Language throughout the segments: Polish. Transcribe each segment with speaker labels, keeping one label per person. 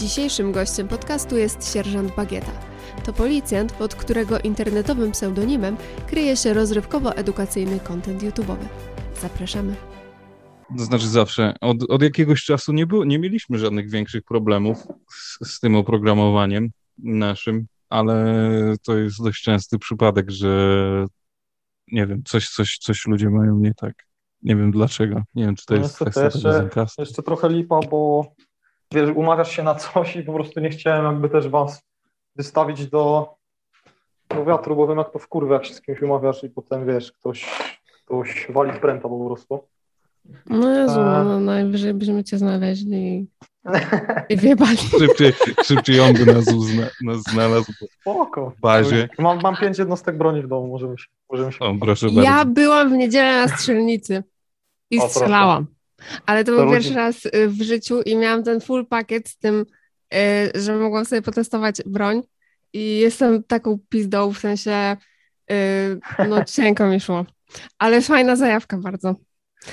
Speaker 1: Dzisiejszym gościem podcastu jest sierżant Bagieta. To policjant, pod którego internetowym pseudonimem kryje się rozrywkowo-edukacyjny kontent YouTube'owy. Zapraszamy.
Speaker 2: To znaczy zawsze, od, od jakiegoś czasu nie, było, nie mieliśmy żadnych większych problemów z, z tym oprogramowaniem naszym, ale to jest dość częsty przypadek, że nie wiem, coś, coś, coś ludzie mają nie tak. Nie wiem dlaczego. Nie wiem, czy to
Speaker 3: No
Speaker 2: jest kwestia
Speaker 3: jeszcze-. Jeszcze trochę lipa, bo wiesz, umawiasz się na coś i po prostu nie chciałem jakby też was wystawić do, do wiatru, bo wiem jak to w kurwę, jak się z kimś umawiasz i potem wiesz, ktoś, ktoś wali w pręta po prostu.
Speaker 1: No Jezu,
Speaker 3: A.
Speaker 1: no, najwyżej byśmy cię znaleźli i, i wjebali.
Speaker 2: Szybciej, szybciej on by nas, uzna, nas znalazł
Speaker 3: Spoko.
Speaker 2: w bazie.
Speaker 3: Mam, mam pięć jednostek broni w domu, możemy się, możemy się
Speaker 2: O, proszę bardzo.
Speaker 1: Ja byłam w niedzielę na strzelnicy i
Speaker 3: O, proszę.
Speaker 1: Ale to
Speaker 3: To
Speaker 1: był pierwszy raz y, w życiu i miałam ten full pakiet z tym, y, że mogłam sobie potestować broń i jestem taką pizdą, w sensie y, no cienko mi szło. Ale fajna zajawka bardzo.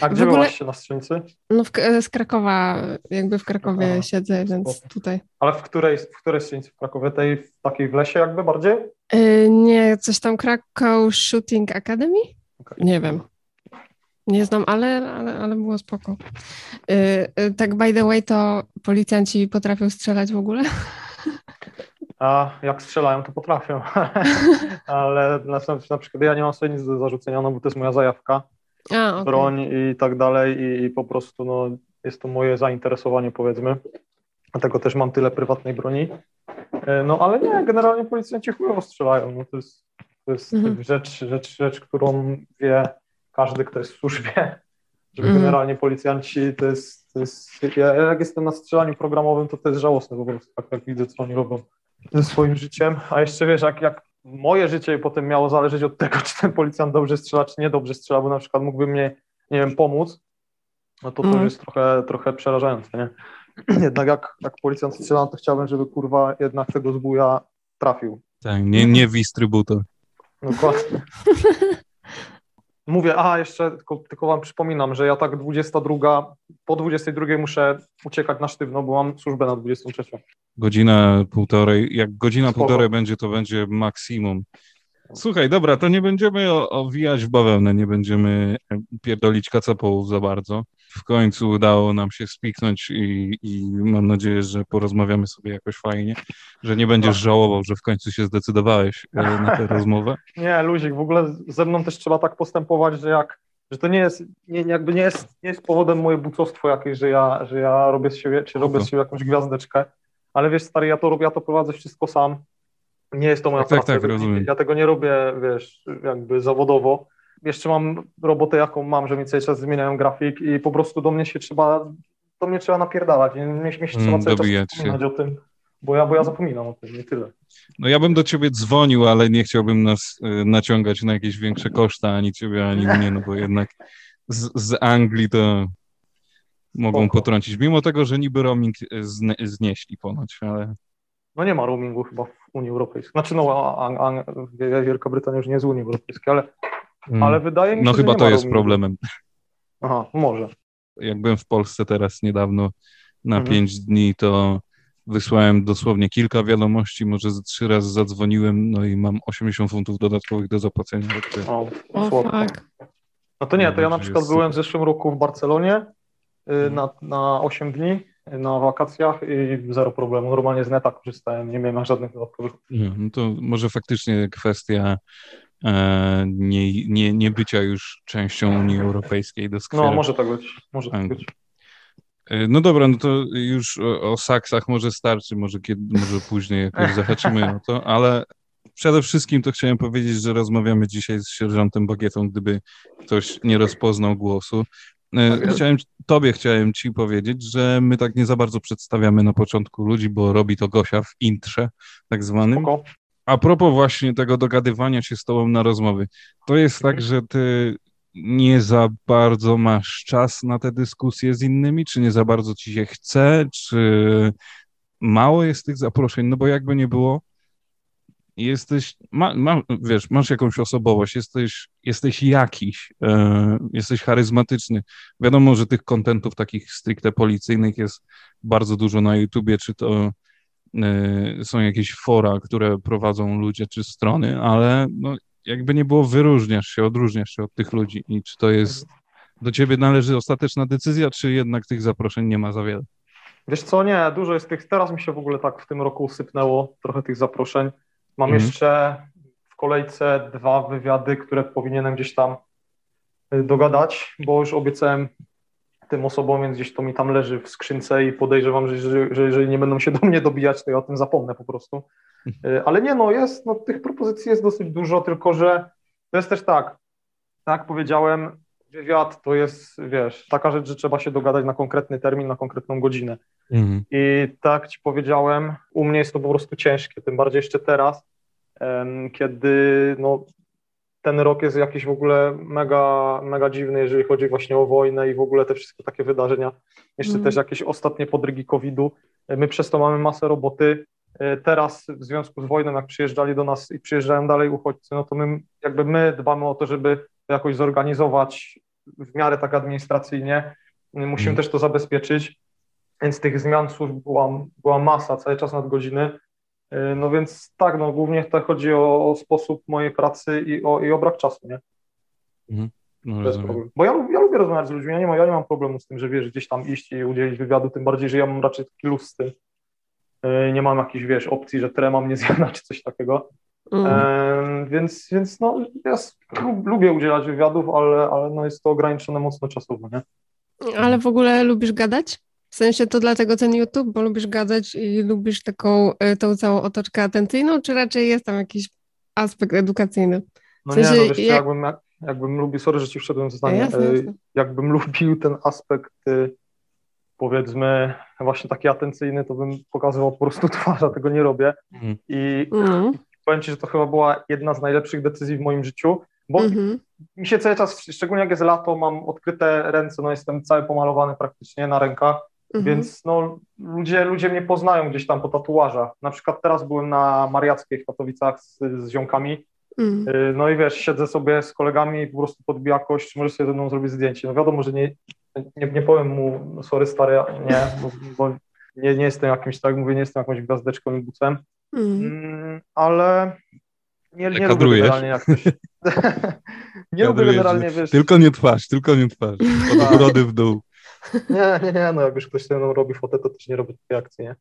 Speaker 3: A gdzie
Speaker 1: w ogóle-
Speaker 3: byłaś na strzelnicy?
Speaker 1: No w, z Krakowa, jakby w Krakowie
Speaker 3: Aha,
Speaker 1: siedzę, więc
Speaker 3: spoko.
Speaker 1: tutaj.
Speaker 3: Ale w której, w której strzelnicy w Krakowie? Tej w takiej w lesie jakby bardziej?
Speaker 1: Y, nie, coś tam Krakow Shooting Academy?
Speaker 3: Okej.
Speaker 1: Nie wiem. Nie znam, ale, ale, ale było spoko. Y, y, tak by the way, to policjanci potrafią strzelać w ogóle?
Speaker 3: A jak strzelają, to potrafią. Ale na, na przykład ja nie mam sobie nic do zarzucenia, no bo to jest moja zajawka,
Speaker 1: A, okej.
Speaker 3: broń i tak dalej i, i po prostu no, jest to moje zainteresowanie powiedzmy. Dlatego też mam tyle prywatnej broni. E, No ale nie, generalnie policjanci chujowo strzelają. No, to jest, to jest
Speaker 1: Mhm.
Speaker 3: rzecz, rzecz, rzecz, którą wie każdy, kto jest w służbie, że
Speaker 1: Mhm.
Speaker 3: generalnie policjanci to jest, to jest ja, ja jak jestem na strzelaniu programowym, to to jest żałosne po prostu, tak jak widzę, co oni robią ze swoim życiem, a jeszcze wiesz, jak, jak moje życie potem miało zależeć od tego, czy ten policjant dobrze strzela, czy niedobrze strzela, bo na przykład mógłby mnie, nie wiem, pomóc, no to to już jest trochę, trochę przerażające, nie? Jednak jak, jak policjant strzela, to chciałbym, żeby kurwa jednak tego zbuja trafił.
Speaker 2: Tak, nie, nie dystrybutor.
Speaker 3: Dokładnie. Mówię, a jeszcze tylko, tylko wam przypominam, że ja tak 22, po 22 muszę uciekać na sztywno, bo mam służbę na 23.
Speaker 2: Godzina, półtorej. Jak godzina,
Speaker 3: Spoko.
Speaker 2: półtorej będzie, to będzie maksimum. Słuchaj, dobra, to nie będziemy owijać w bawełnę, nie będziemy e, pierdolić kacapołów za bardzo. W końcu udało nam się spiknąć i, i mam nadzieję, że porozmawiamy sobie jakoś fajnie, że nie będziesz
Speaker 3: Tak.
Speaker 2: żałował, że w końcu się zdecydowałeś e, na tę rozmowę.
Speaker 3: Nie, luzik, w ogóle ze mną też trzeba tak postępować, że jak, że to nie jest, nie, jakby nie jest, nie jest powodem moje bucostwo jakieś, że ja, że ja robię z siebie, czy robię z siebie jakąś gwiazdeczkę, ale wiesz, stary, ja to robię, ja to prowadzę wszystko sam. Nie jest to moja
Speaker 2: Tak, tak,
Speaker 3: praca.
Speaker 2: tak,
Speaker 3: ja,
Speaker 2: rozumiem.
Speaker 3: ja tego nie robię, wiesz, jakby zawodowo. Jeszcze mam robotę, jaką mam, że mi cały czas zmieniają grafik i po prostu do mnie się trzeba, do mnie trzeba napierdalać. Nie, mnie, mnie się trzeba
Speaker 2: Mm,
Speaker 3: cały czas wspominać o tym, bo ja, bo ja zapominam o tym, nie tyle.
Speaker 2: No ja bym do ciebie dzwonił, ale nie chciałbym nas e, naciągać na jakieś większe koszta, ani ciebie, ani mnie, no bo jednak z, z Anglii to mogą
Speaker 3: Spoko.
Speaker 2: potrącić, mimo tego, że niby roaming e, zne, znieśli ponoć, ale
Speaker 3: No nie ma roamingu chyba w Unii Europejskiej. Znaczy no, a, a, a, Wielka Brytania już nie jest z Unii Europejskiej, ale,
Speaker 2: mm,
Speaker 3: ale wydaje mi się,
Speaker 2: no
Speaker 3: że
Speaker 2: chyba
Speaker 3: nie
Speaker 2: to
Speaker 3: ma
Speaker 2: jest
Speaker 3: roamingu.
Speaker 2: problemem.
Speaker 3: Aha, może.
Speaker 2: Jak byłem w Polsce teraz niedawno na
Speaker 3: Mhm.
Speaker 2: pięć dni, to wysłałem dosłownie kilka wiadomości, może trzy razy zadzwoniłem, no i mam 80 funtów dodatkowych do zapłacenia.
Speaker 3: O,
Speaker 1: O, fuck.
Speaker 3: No to nie, to ja na przykład byłem w zeszłym roku w Barcelonie y,
Speaker 2: Mhm.
Speaker 3: na, na 8 dni na wakacjach i zero problemu. Normalnie z neta korzystałem, nie miałem żadnych dodatkowych.
Speaker 2: Nie, no to może faktycznie kwestia e, nie, nie, nie bycia już częścią Unii Europejskiej do
Speaker 3: No, może tak być. Może tak
Speaker 2: Anglii.
Speaker 3: być.
Speaker 2: E, No dobra, no to już o, o saksach może starczy, może, kiedy, może później jakoś zahaczymy o to, ale przede wszystkim to chciałem powiedzieć, że rozmawiamy dzisiaj z sierżantem Bagietą, gdyby ktoś nie rozpoznał głosu. E,
Speaker 3: Tak.
Speaker 2: Chciałem, tobie chciałem ci powiedzieć, że my tak nie za bardzo przedstawiamy na początku ludzi, bo robi to Gosia w intrze tak zwanym.
Speaker 3: Spoko.
Speaker 2: A propos właśnie tego dogadywania się z tobą na rozmowy, to jest tak, że ty nie za bardzo masz czas na te dyskusje z innymi, czy nie za bardzo ci się chce, czy mało jest tych zaproszeń, no bo jakby nie było, jesteś, ma, ma, wiesz, masz jakąś osobowość, jesteś, jesteś jakiś, e, jesteś charyzmatyczny. Wiadomo, że tych kontentów takich stricte policyjnych jest bardzo dużo na YouTubie, czy to e, są jakieś fora, które prowadzą ludzie, czy strony, ale no, jakby nie było, wyróżniasz się, odróżniasz się od tych ludzi i czy to jest, do ciebie należy ostateczna decyzja, czy jednak tych zaproszeń nie ma za wiele?
Speaker 3: Wiesz co, nie, dużo jest tych, teraz mi się w ogóle tak w tym roku usypnęło trochę tych zaproszeń. Mam mhm. jeszcze w kolejce dwa wywiady, które powinienem gdzieś tam y, dogadać, bo już obiecałem tym osobom, więc gdzieś to mi tam leży w skrzynce i podejrzewam, że, że, że jeżeli nie będą się do mnie dobijać, to ja o tym zapomnę po prostu. Y, ale nie, no jest, no tych propozycji jest dosyć dużo, tylko że to jest też tak, tak powiedziałem, wywiad to jest, wiesz, taka rzecz, że trzeba się dogadać na konkretny termin, na konkretną godzinę. Mhm. I tak ci powiedziałem, u mnie jest to po prostu ciężkie, tym bardziej jeszcze teraz, kiedy no, ten rok jest jakiś w ogóle mega, mega dziwny, jeżeli chodzi właśnie o wojnę i w ogóle te wszystkie takie wydarzenia. Jeszcze mm. też jakieś ostatnie podrygi COVID-u. My przez to mamy masę roboty. E, teraz w związku z wojną, jak przyjeżdżali do nas i przyjeżdżają dalej uchodźcy, no to my jakby my dbamy o to, żeby to jakoś zorganizować w miarę tak administracyjnie. Musimy mm. też to zabezpieczyć. Więc tych zmian służb była, była masa, cały czas nadgodziny. Y, no więc tak, no głównie tutaj chodzi o, o sposób mojej pracy i o, i o brak czasu, nie? Mhm. No, to jest problem. Bo ja, ja lubię rozmawiać z ludźmi, ja nie, ma, ja nie mam problemu z tym, że wiesz, gdzieś tam iść i udzielić wywiadu, tym bardziej, że ja mam raczej taki luz z tym. Y, nie mam jakiejś, wiesz, opcji, że trema mnie zjada czy coś takiego. Mm. więc, więc no, ja lubię udzielać wywiadów, ale, ale no jest to ograniczone mocno czasowo, nie?
Speaker 1: Ale w ogóle lubisz gadać? W sensie to dlatego ten YouTube, bo lubisz gadać i lubisz taką y, tą całą otoczkę atencyjną, czy raczej jest tam jakiś aspekt edukacyjny?
Speaker 3: W sensie, no nie, no wiesz, jak... jakbym, jak, jakbym lubił, sorry, że ci wszedłem w zdanie, jasne, y, jasne. jakbym lubił ten aspekt y, powiedzmy właśnie taki atencyjny, to bym pokazywał po prostu twarz, a tego nie robię mm. i mm. powiem Ci, że to chyba była jedna z najlepszych decyzji w moim życiu, bo mm-hmm. mi się cały czas, szczególnie jak jest lato, mam odkryte ręce, no jestem cały pomalowany praktycznie na rękach, Mhm. Więc no, ludzie, ludzie mnie poznają gdzieś tam po tatuażach. Na przykład teraz byłem na Mariackiej w Katowicach z, z ziomkami. Mhm. No i wiesz, siedzę sobie z kolegami i po prostu podbija kość, może sobie ze mną zrobić zdjęcie. No wiadomo, że nie, nie, nie powiem mu, sorry stary, nie, bo, bo nie, nie jestem jakimś, tak mówię, nie jestem jakąś gwiazdeczką i bucem, mm, ale nie, nie lubię generalnie jak ktoś...
Speaker 2: nie lubię generalnie, wiesz... Tylko nie twarz, tylko nie twarz. Od urody w dół.
Speaker 3: Nie, nie, nie, no jak już ktoś ze mną robi fotę, to też nie robię takiej akcji, nie?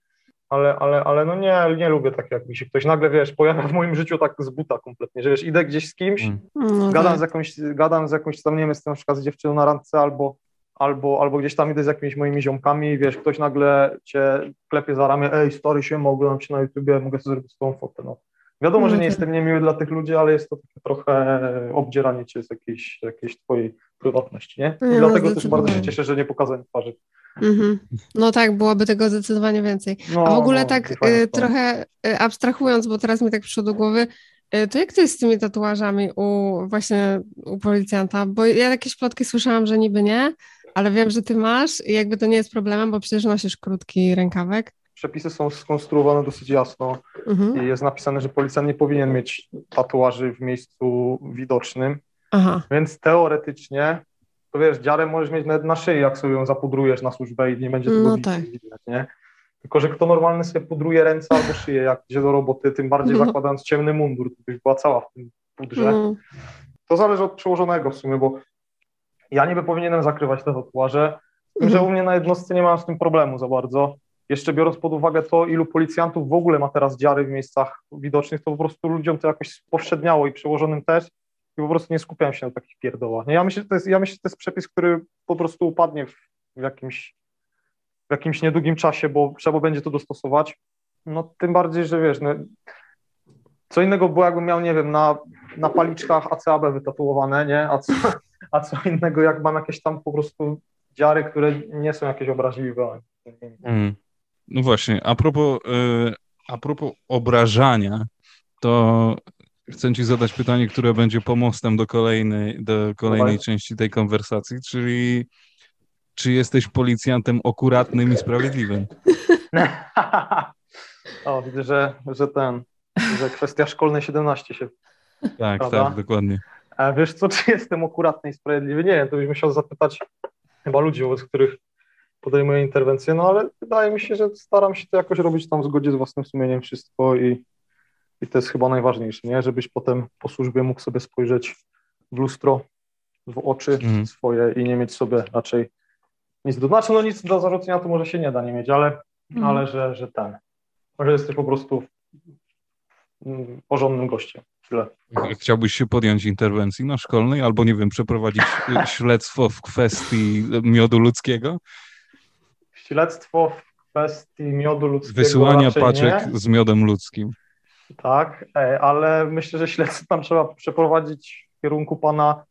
Speaker 3: Ale, ale, ale no nie, nie lubię tak, jak mi się ktoś nagle, wiesz, pojawia w moim życiu tak z buta kompletnie, że wiesz, idę gdzieś z kimś, mm. no gadam, tak. z jakąś, gadam z jakąś, tam nie wiem, jestem na przykład z dziewczyną na randce albo, albo, albo gdzieś tam idę z jakimiś moimi ziomkami wiesz, ktoś nagle cię klepie za ramię, ej, stary się, mogę cię na YouTubie, mogę sobie zrobić z tą fotę, no. Wiadomo, że nie jestem niemiły dla tych ludzi, ale jest to takie trochę obdzieranie cię z jakiejś, jakiejś twojej prywatności, nie? I no, dlatego też bardzo się cieszę, że nie pokazałem twarzy.
Speaker 1: Mm-hmm. No tak, byłoby tego zdecydowanie więcej. No, A w ogóle no, tak y, trochę y, abstrahując, bo teraz mi tak przyszło do głowy, y, to jak to jest z tymi tatuażami u właśnie u policjanta? Bo ja jakieś plotki słyszałam, że niby nie, ale wiem, że ty masz i jakby to nie jest problemem, bo przecież nosisz krótki rękawek
Speaker 3: przepisy są skonstruowane dosyć jasno mhm. i jest napisane, że policjant nie powinien mieć tatuaży w miejscu widocznym, Aha. więc teoretycznie, to wiesz, dziarę możesz mieć nawet na szyi, jak sobie ją zapudrujesz na służbę i nie będzie tego no tak. widać, nie? Tylko, że kto normalny sobie pudruje ręce albo szyję, jak idzie do roboty, tym bardziej no. zakładając ciemny mundur, to byś była cała w tym pudrze. No. To zależy od przełożonego w sumie, bo ja niby powinienem zakrywać te tatuaże, mhm. że u mnie na jednostce nie mam z tym problemu za bardzo. Jeszcze biorąc pod uwagę to, ilu policjantów w ogóle ma teraz dziary w miejscach widocznych, to po prostu ludziom to jakoś powszedniało i przełożonym też i po prostu nie skupiałem się na takich pierdołach. Ja myślę, że to jest, ja myślę, że to jest przepis, który po prostu upadnie w, w jakimś, w jakimś niedługim czasie, bo trzeba będzie to dostosować. No tym bardziej, że wiesz, no, co innego było, jakbym miał, nie wiem, na, na paliczkach ACAB wytatuowane, nie? A co, a co innego, jak mam jakieś tam po prostu dziary, które nie są jakieś obraźliwe. Mm.
Speaker 2: No właśnie, a propos, y, a propos obrażania, to chcę Ci zadać pytanie, które będzie pomostem do kolejnej, do kolejnej części tej konwersacji, czyli czy jesteś policjantem akuratnym i sprawiedliwym?
Speaker 3: o, widzę, że, że ten, że kwestia szkolnej 17 się...
Speaker 2: Tak,
Speaker 3: Prawda?
Speaker 2: tak, dokładnie.
Speaker 3: A wiesz co, czy jestem akuratny i sprawiedliwy? Nie wiem, to byś musiał zapytać chyba ludzi, wobec których podejmuję interwencję, no ale wydaje mi się, że staram się to jakoś robić tam w zgodzie z własnym sumieniem wszystko i, i to jest chyba najważniejsze, nie? Żebyś potem po służbie mógł sobie spojrzeć w lustro, w oczy
Speaker 2: Mhm.
Speaker 3: swoje i nie mieć sobie raczej nic do... Znaczy, no nic do zarzucenia to może się nie da nie mieć, ale,
Speaker 1: Mhm.
Speaker 3: ale że, że ten, że jesteś po prostu porządnym gościem. Tyle.
Speaker 2: Chciałbyś się podjąć interwencji na szkolnej albo, nie wiem, przeprowadzić y, śledztwo w kwestii miodu ludzkiego?
Speaker 3: Śledztwo w kwestii miodu ludzkiego
Speaker 2: Wysyłania paczek
Speaker 3: nie.
Speaker 2: z miodem ludzkim.
Speaker 3: Tak, e, ale myślę, że śledztwo tam trzeba przeprowadzić w kierunku pana,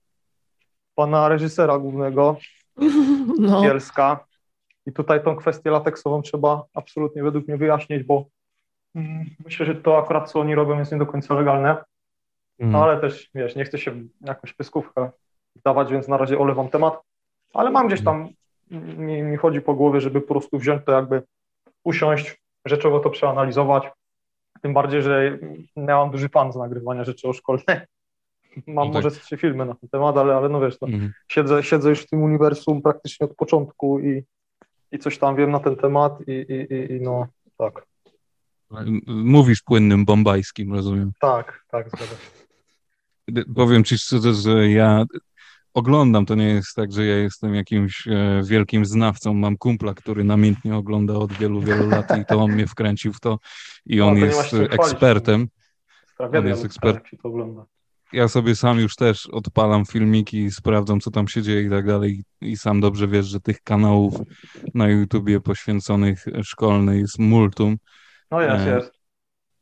Speaker 3: pana reżysera głównego,
Speaker 1: No,
Speaker 3: Bielska. I tutaj tą kwestię lateksową trzeba absolutnie według mnie wyjaśnić, bo mm, myślę, że to akurat co oni robią jest nie do końca legalne,
Speaker 2: Mhm.
Speaker 3: no, ale też, wiesz, nie chcę się jakąś pyskówkę wdawać, więc na razie olewam temat, ale mam gdzieś tam, mi, mi chodzi po głowie, żeby po prostu wziąć to jakby, usiąść, rzeczowo to przeanalizować, tym bardziej, że miałam duży fan z nagrywania rzeczy o szkolne. Mam
Speaker 2: No tak.
Speaker 3: może trzy filmy na ten temat, ale, ale no wiesz, no,
Speaker 2: Mhm.
Speaker 3: siedzę, siedzę już w tym uniwersum praktycznie od początku i, i coś tam wiem na ten temat i, i, i, i no tak,
Speaker 2: Mówisz płynnym bombajskim, rozumiem.
Speaker 3: tak, tak, zgadza się.
Speaker 2: Powiem ci szczerze, że ja oglądam, to nie jest tak, że ja jestem jakimś e, wielkim znawcą. Mam kumpla, który namiętnie ogląda od wielu, wielu lat i to on mnie wkręcił w to i
Speaker 3: No,
Speaker 2: on
Speaker 3: nie
Speaker 2: jest ekspertem.
Speaker 3: Tragedia
Speaker 2: On jest
Speaker 3: ludzka,
Speaker 2: ekspert.
Speaker 3: jak się to ogląda.
Speaker 2: Ja sobie sam już też odpalam filmiki, sprawdzam, co tam się dzieje i tak dalej. I sam dobrze wiesz, że tych kanałów na YouTubie poświęconych szkolnej jest multum.
Speaker 3: No jest, jest.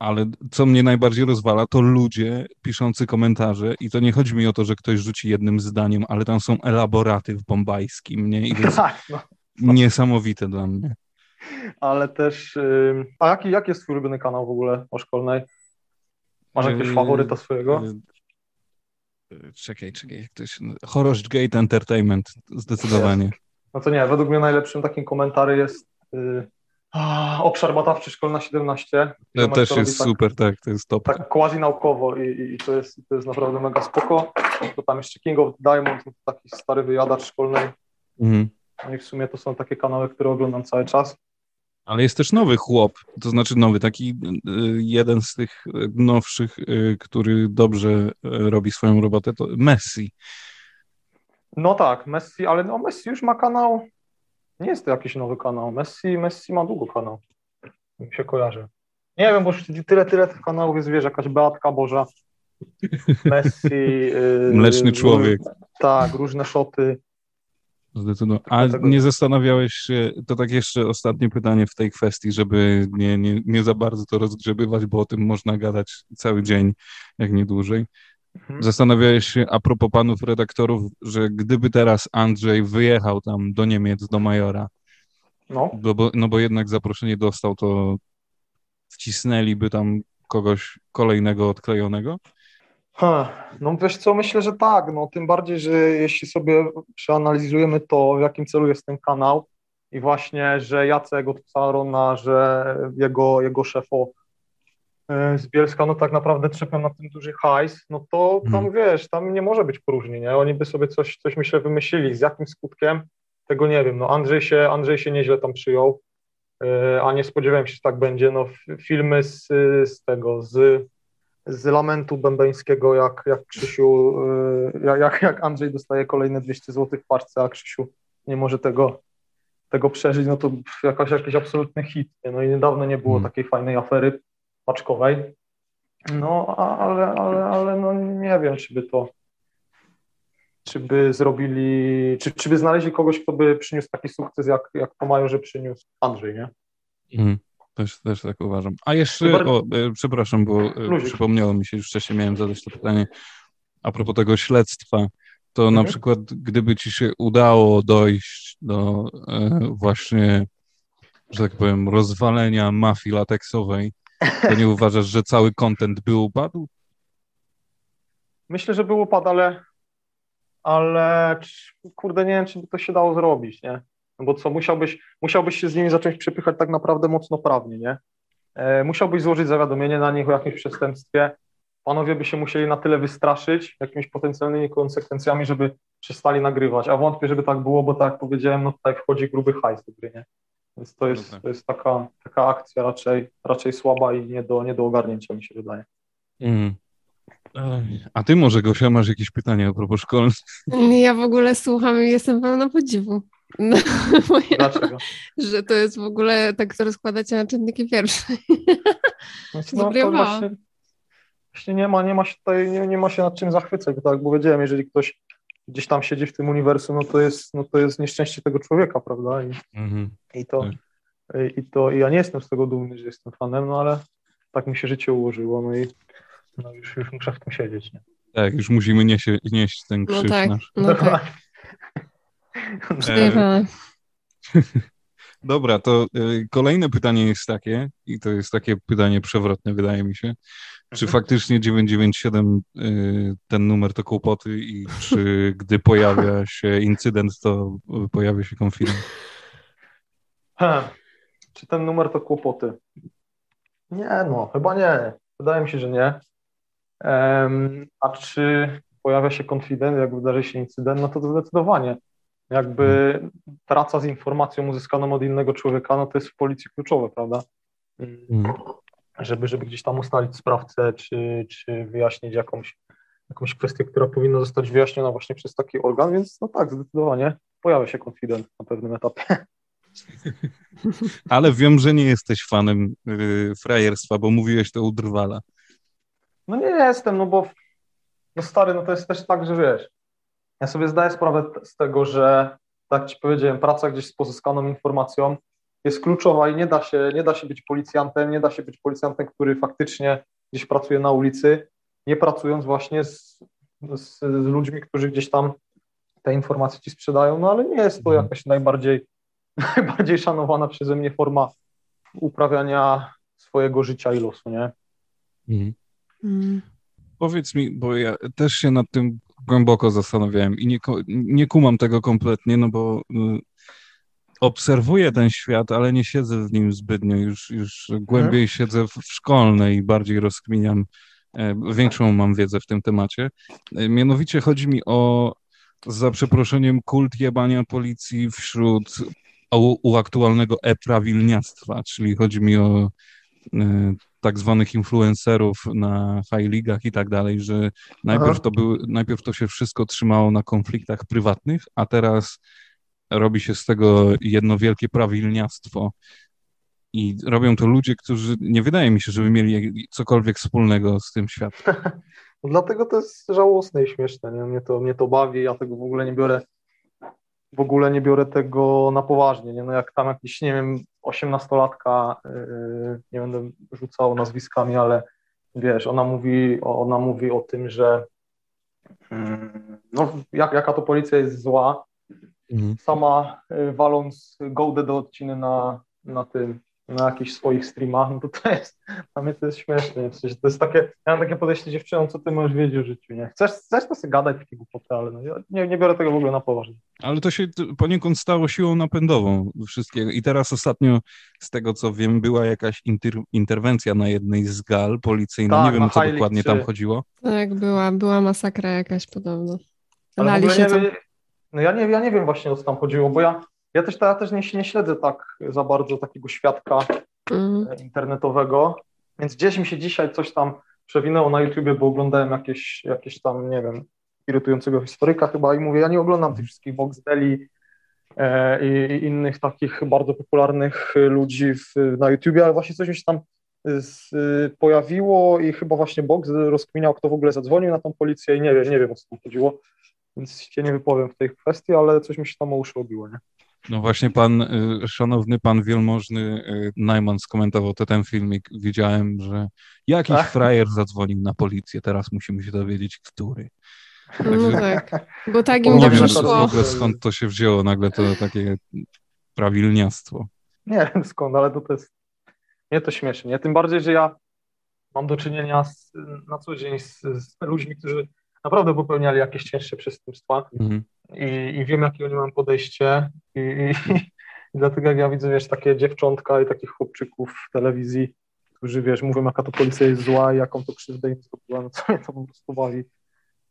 Speaker 2: Ale co mnie najbardziej rozwala, to ludzie piszący komentarze i to nie chodzi mi o to, że ktoś rzuci jednym zdaniem, ale tam są elaboraty w bombajskim, nie? I to jest
Speaker 3: Tak, no.
Speaker 2: niesamowite dla mnie.
Speaker 3: Ale też, a jaki, jaki jest twój ulubiony kanał w ogóle o szkolnej? Masz jakiegoś
Speaker 2: Yy,
Speaker 3: faworyta swojego?
Speaker 2: Yy, Czekaj, czekaj, jak to się... Gate Entertainment, zdecydowanie.
Speaker 3: No to nie, według mnie najlepszym takim komentarzem jest yy, obszar badawczy szkolna 17.
Speaker 2: To
Speaker 3: Ziomek
Speaker 2: też jest
Speaker 3: tak,
Speaker 2: super, tak, to jest top.
Speaker 3: tak quasi naukowo i, i, to, jest, to jest naprawdę mega spoko. To tam jeszcze King of Diamond, taki stary wyjadacz szkolnej.
Speaker 2: Mhm.
Speaker 3: No i w sumie to są takie kanały, które oglądam cały czas.
Speaker 2: Ale jest też nowy chłop, to znaczy nowy, taki y, jeden z tych y, nowszych, y, który dobrze robi swoją robotę, to Messi.
Speaker 3: No tak, Messi, ale no Messi już ma kanał. Nie jest to jakiś nowy kanał. Messi, Messi ma długo kanał. Mi się kojarzy. Nie wiem, bo już tyle, tyle tych kanałów jest, wiesz, jakaś Beatka Boża, Messi. Yy,
Speaker 2: Mleczny człowiek.
Speaker 3: Tak, różne szoty.
Speaker 2: Zdecydowanie. A nie zastanawiałeś się, to tak jeszcze ostatnie pytanie w tej kwestii, żeby nie, nie, nie za bardzo to rozgrzebywać, bo o tym można gadać cały dzień, jak nie dłużej.
Speaker 3: Mhm.
Speaker 2: Zastanawiałeś się a propos panów redaktorów, że gdyby teraz Andrzej wyjechał tam do Niemiec, do Majora,
Speaker 3: No,
Speaker 2: no bo, no bo jednak zaproszenie dostał, to wcisnęliby tam kogoś kolejnego odklejonego?
Speaker 3: Ha, no wiesz co, myślę, że tak, no tym bardziej, że jeśli sobie przeanalizujemy to, w jakim celu jest ten kanał i właśnie, że Jacek od Sarona, że jego, jego szefo z Bielska, no tak naprawdę trzepią na tym duży hajs, no to tam
Speaker 2: Mhm.
Speaker 3: wiesz, tam nie może być próżni, nie? Oni by sobie coś, coś myślę wymyślili, z jakim skutkiem, tego nie wiem, no Andrzej się, Andrzej się nieźle tam przyjął, e, a nie spodziewałem się, że tak będzie, no filmy z, z tego, z z lamentu bębeńskiego, jak, jak Krzysiu, y, jak- jak, Andrzej dostaje kolejne 200 zł w parce, a Krzysiu nie może tego, tego przeżyć, no to jakaś, jakiś absolutny hit. No i niedawno nie było
Speaker 2: Hmm.
Speaker 3: takiej fajnej afery paczkowej. No, ale, ale, ale no nie wiem, czy by to, czy by zrobili, czy, czy by znaleźli kogoś, kto by przyniósł taki sukces, jak, jak po Majorze przyniósł Andrzej, nie?
Speaker 2: Mhm. Też, też tak uważam. A jeszcze, o, e, przepraszam, bo e,
Speaker 3: Luzik.
Speaker 2: przypomniało mi się, już wcześniej miałem zadać to pytanie a propos tego śledztwa, to na
Speaker 3: Mhm.
Speaker 2: przykład gdyby ci się udało dojść do e, właśnie, że tak powiem, rozwalenia mafii lateksowej, to nie uważasz, że cały content by upadł?
Speaker 3: Myślę, że był upad, ale, ale kurde, nie wiem, czy by to się dało zrobić, nie? No bo co, musiałbyś, musiałbyś się z nimi zacząć przepychać tak naprawdę mocno prawnie, nie? e, musiałbyś złożyć zawiadomienie na nich o jakimś przestępstwie. Panowie by się musieli na tyle wystraszyć jakimiś potencjalnymi konsekwencjami, żeby przestali nagrywać, a wątpię, żeby tak było, bo tak jak powiedziałem, no tutaj wchodzi gruby hajs do gry, nie? Więc to jest, to jest taka, taka akcja raczej, raczej słaba i nie do, nie do ogarnięcia, mi się wydaje.
Speaker 2: Mm. A ty może, Gosia, masz jakieś pytanie a propos szkoleń?
Speaker 1: Ja w ogóle słucham i jestem pełna podziwu. No,
Speaker 3: Dlaczego?
Speaker 1: że to jest w ogóle tak, to rozkładacie na czynniki pierwsze.
Speaker 3: Więc no, to właśnie, właśnie nie ma, nie ma się tutaj, nie, nie ma się nad czym zachwycać, bo tak jak powiedziałem, jeżeli ktoś gdzieś tam siedzi w tym uniwersum, no to jest, no to jest nieszczęście tego człowieka, prawda? I,
Speaker 2: Mhm.
Speaker 3: i to,
Speaker 2: Tak.
Speaker 3: i to i ja nie jestem z tego dumny, że jestem fanem, no ale tak mi się życie ułożyło, no i no już, już muszę w tym siedzieć, nie?
Speaker 2: Tak, już musimy niesie, nieść ten
Speaker 1: No
Speaker 2: krzyż
Speaker 1: tak,
Speaker 2: nasz.
Speaker 1: no tak.
Speaker 2: E. Dobra, to y, kolejne pytanie jest takie, i to jest takie pytanie przewrotne, wydaje mi się. Czy faktycznie 997 y, ten numer to kłopoty i czy gdy pojawia się incydent, to y, pojawia się konfident?
Speaker 3: He, Czy ten numer to kłopoty? Nie, no, chyba nie. Wydaje mi się, że nie. Em, a czy pojawia się konfident, jak wydarzy się incydent, no to zdecydowanie. Jakby praca z informacją uzyskaną od innego człowieka, no to jest w policji kluczowe, prawda? Mm,
Speaker 2: Mhm.
Speaker 3: Żeby, żeby gdzieś tam ustalić sprawcę, czy, czy wyjaśnić jakąś, jakąś kwestię, która powinna zostać wyjaśniona właśnie przez taki organ, więc no tak, zdecydowanie pojawia się konfident na pewnym etapie.
Speaker 2: Ale wiem, że nie jesteś fanem y, frajerstwa, bo mówiłeś to u Drwala.
Speaker 3: No nie jestem, no bo no stary, no to jest też tak, że wiesz, ja sobie zdaję sprawę z tego, że tak ci powiedziałem, praca gdzieś z pozyskaną informacją jest kluczowa i nie da się, nie da się być policjantem, nie da się być policjantem, który faktycznie gdzieś pracuje na ulicy, nie pracując właśnie z, z, z ludźmi, którzy gdzieś tam te informacje ci sprzedają, no ale nie jest to
Speaker 2: Mhm.
Speaker 3: jakaś najbardziej, najbardziej szanowana przeze mnie forma uprawiania swojego życia i losu, nie?
Speaker 2: Mhm.
Speaker 1: Mm.
Speaker 2: Powiedz mi, bo ja też się nad tym głęboko zastanawiałem i nie, nie kumam tego kompletnie, no bo y, obserwuję ten świat, ale nie siedzę w nim zbytnio. Już, już głębiej siedzę w, w szkolnej i bardziej rozkminiam, e, większą mam wiedzę w tym temacie. E, Mianowicie chodzi mi o, za przeproszeniem, kult jebania policji wśród u, u aktualnego e-prawilniactwa, czyli chodzi mi o e, tak zwanych influencerów na high ligach i tak dalej, że najpierw to, były, najpierw to się wszystko trzymało na konfliktach prywatnych, a teraz robi się z tego jedno wielkie prawilniactwo. I robią to ludzie, którzy nie wydaje mi się, żeby mieli cokolwiek wspólnego z tym światem.
Speaker 3: Dlatego to jest żałosne i śmieszne, nie? Mnie to, mnie to bawi, ja tego w ogóle nie biorę, w ogóle nie biorę tego na poważnie, nie? No jak tam jakiś, nie wiem, osiemnastolatka, yy, nie będę rzucał nazwiskami, ale wiesz, ona mówi, ona mówi o tym, że mm, no, jak, jaka to policja jest zła, sama y, waląc gołdę do odciny na, na tym, na jakichś swoich streamach, no to to jest, dla mnie to jest śmieszne, w sensie to jest takie, ja mam takie podejście dziewczyną, co ty możesz wiedzieć o życiu, nie? Chcesz, chcesz to sobie gadać takie głupoty, ale no, ja nie, nie biorę tego w ogóle na poważnie.
Speaker 2: Ale to się poniekąd stało siłą napędową wszystkiego. I teraz ostatnio, z tego co wiem, była jakaś inter- interwencja na jednej z gal policyjnej.
Speaker 3: Tak,
Speaker 2: nie wiem, co dokładnie
Speaker 3: 3.
Speaker 2: tam chodziło.
Speaker 1: Tak, była, była masakra jakaś podobno.
Speaker 3: Ale w
Speaker 1: Lali się
Speaker 3: nie,
Speaker 1: tam.
Speaker 3: No ja nie, ja nie wiem właśnie o co tam chodziło, bo ja, ja też, ja też nie, nie śledzę tak za bardzo takiego świadka
Speaker 1: Mm.
Speaker 3: internetowego, więc gdzieś mi się dzisiaj coś tam przewinęło na YouTubie, bo oglądałem jakieś, jakieś tam, nie wiem, irytującego historyka chyba i mówię, ja nie oglądam tych wszystkich Vox Deli e, i, i innych takich bardzo popularnych ludzi w, na YouTubie, ale właśnie coś mi się tam z, pojawiło i chyba właśnie Box rozkminiał, kto w ogóle zadzwonił na tą policję i nie wiem, nie wiem o co tam chodziło, więc się nie wypowiem w tej kwestii, ale coś mi się tam o uszy obiło, nie?
Speaker 2: No właśnie pan, y, szanowny pan wielmożny y, Najman skomentował te, ten filmik. Widziałem, że jakiś
Speaker 3: Tak?
Speaker 2: frajer zadzwonił na policję. Teraz musimy się dowiedzieć, który.
Speaker 1: No tak, bo tak im
Speaker 3: Nie
Speaker 2: Nie
Speaker 1: nie
Speaker 2: wiem w ogóle skąd to się wzięło nagle to takie prawilniactwo.
Speaker 3: Nie wiem skąd, ale to, to jest. Mnie to śmieszy. Nie? Tym bardziej, że ja mam do czynienia z, na co dzień z, z ludźmi, którzy naprawdę popełniali jakieś cięższe przestępstwa
Speaker 2: Mhm.
Speaker 3: i, i wiem, jakie oni mają podejście. I, i, I dlatego, jak ja widzę, wiesz, takie dziewczątka i takich chłopczyków w telewizji, którzy, wiesz, mówią, jaka to policja jest zła i jaką to krzywdę im zrobiła, no to mnie to po prostu wali.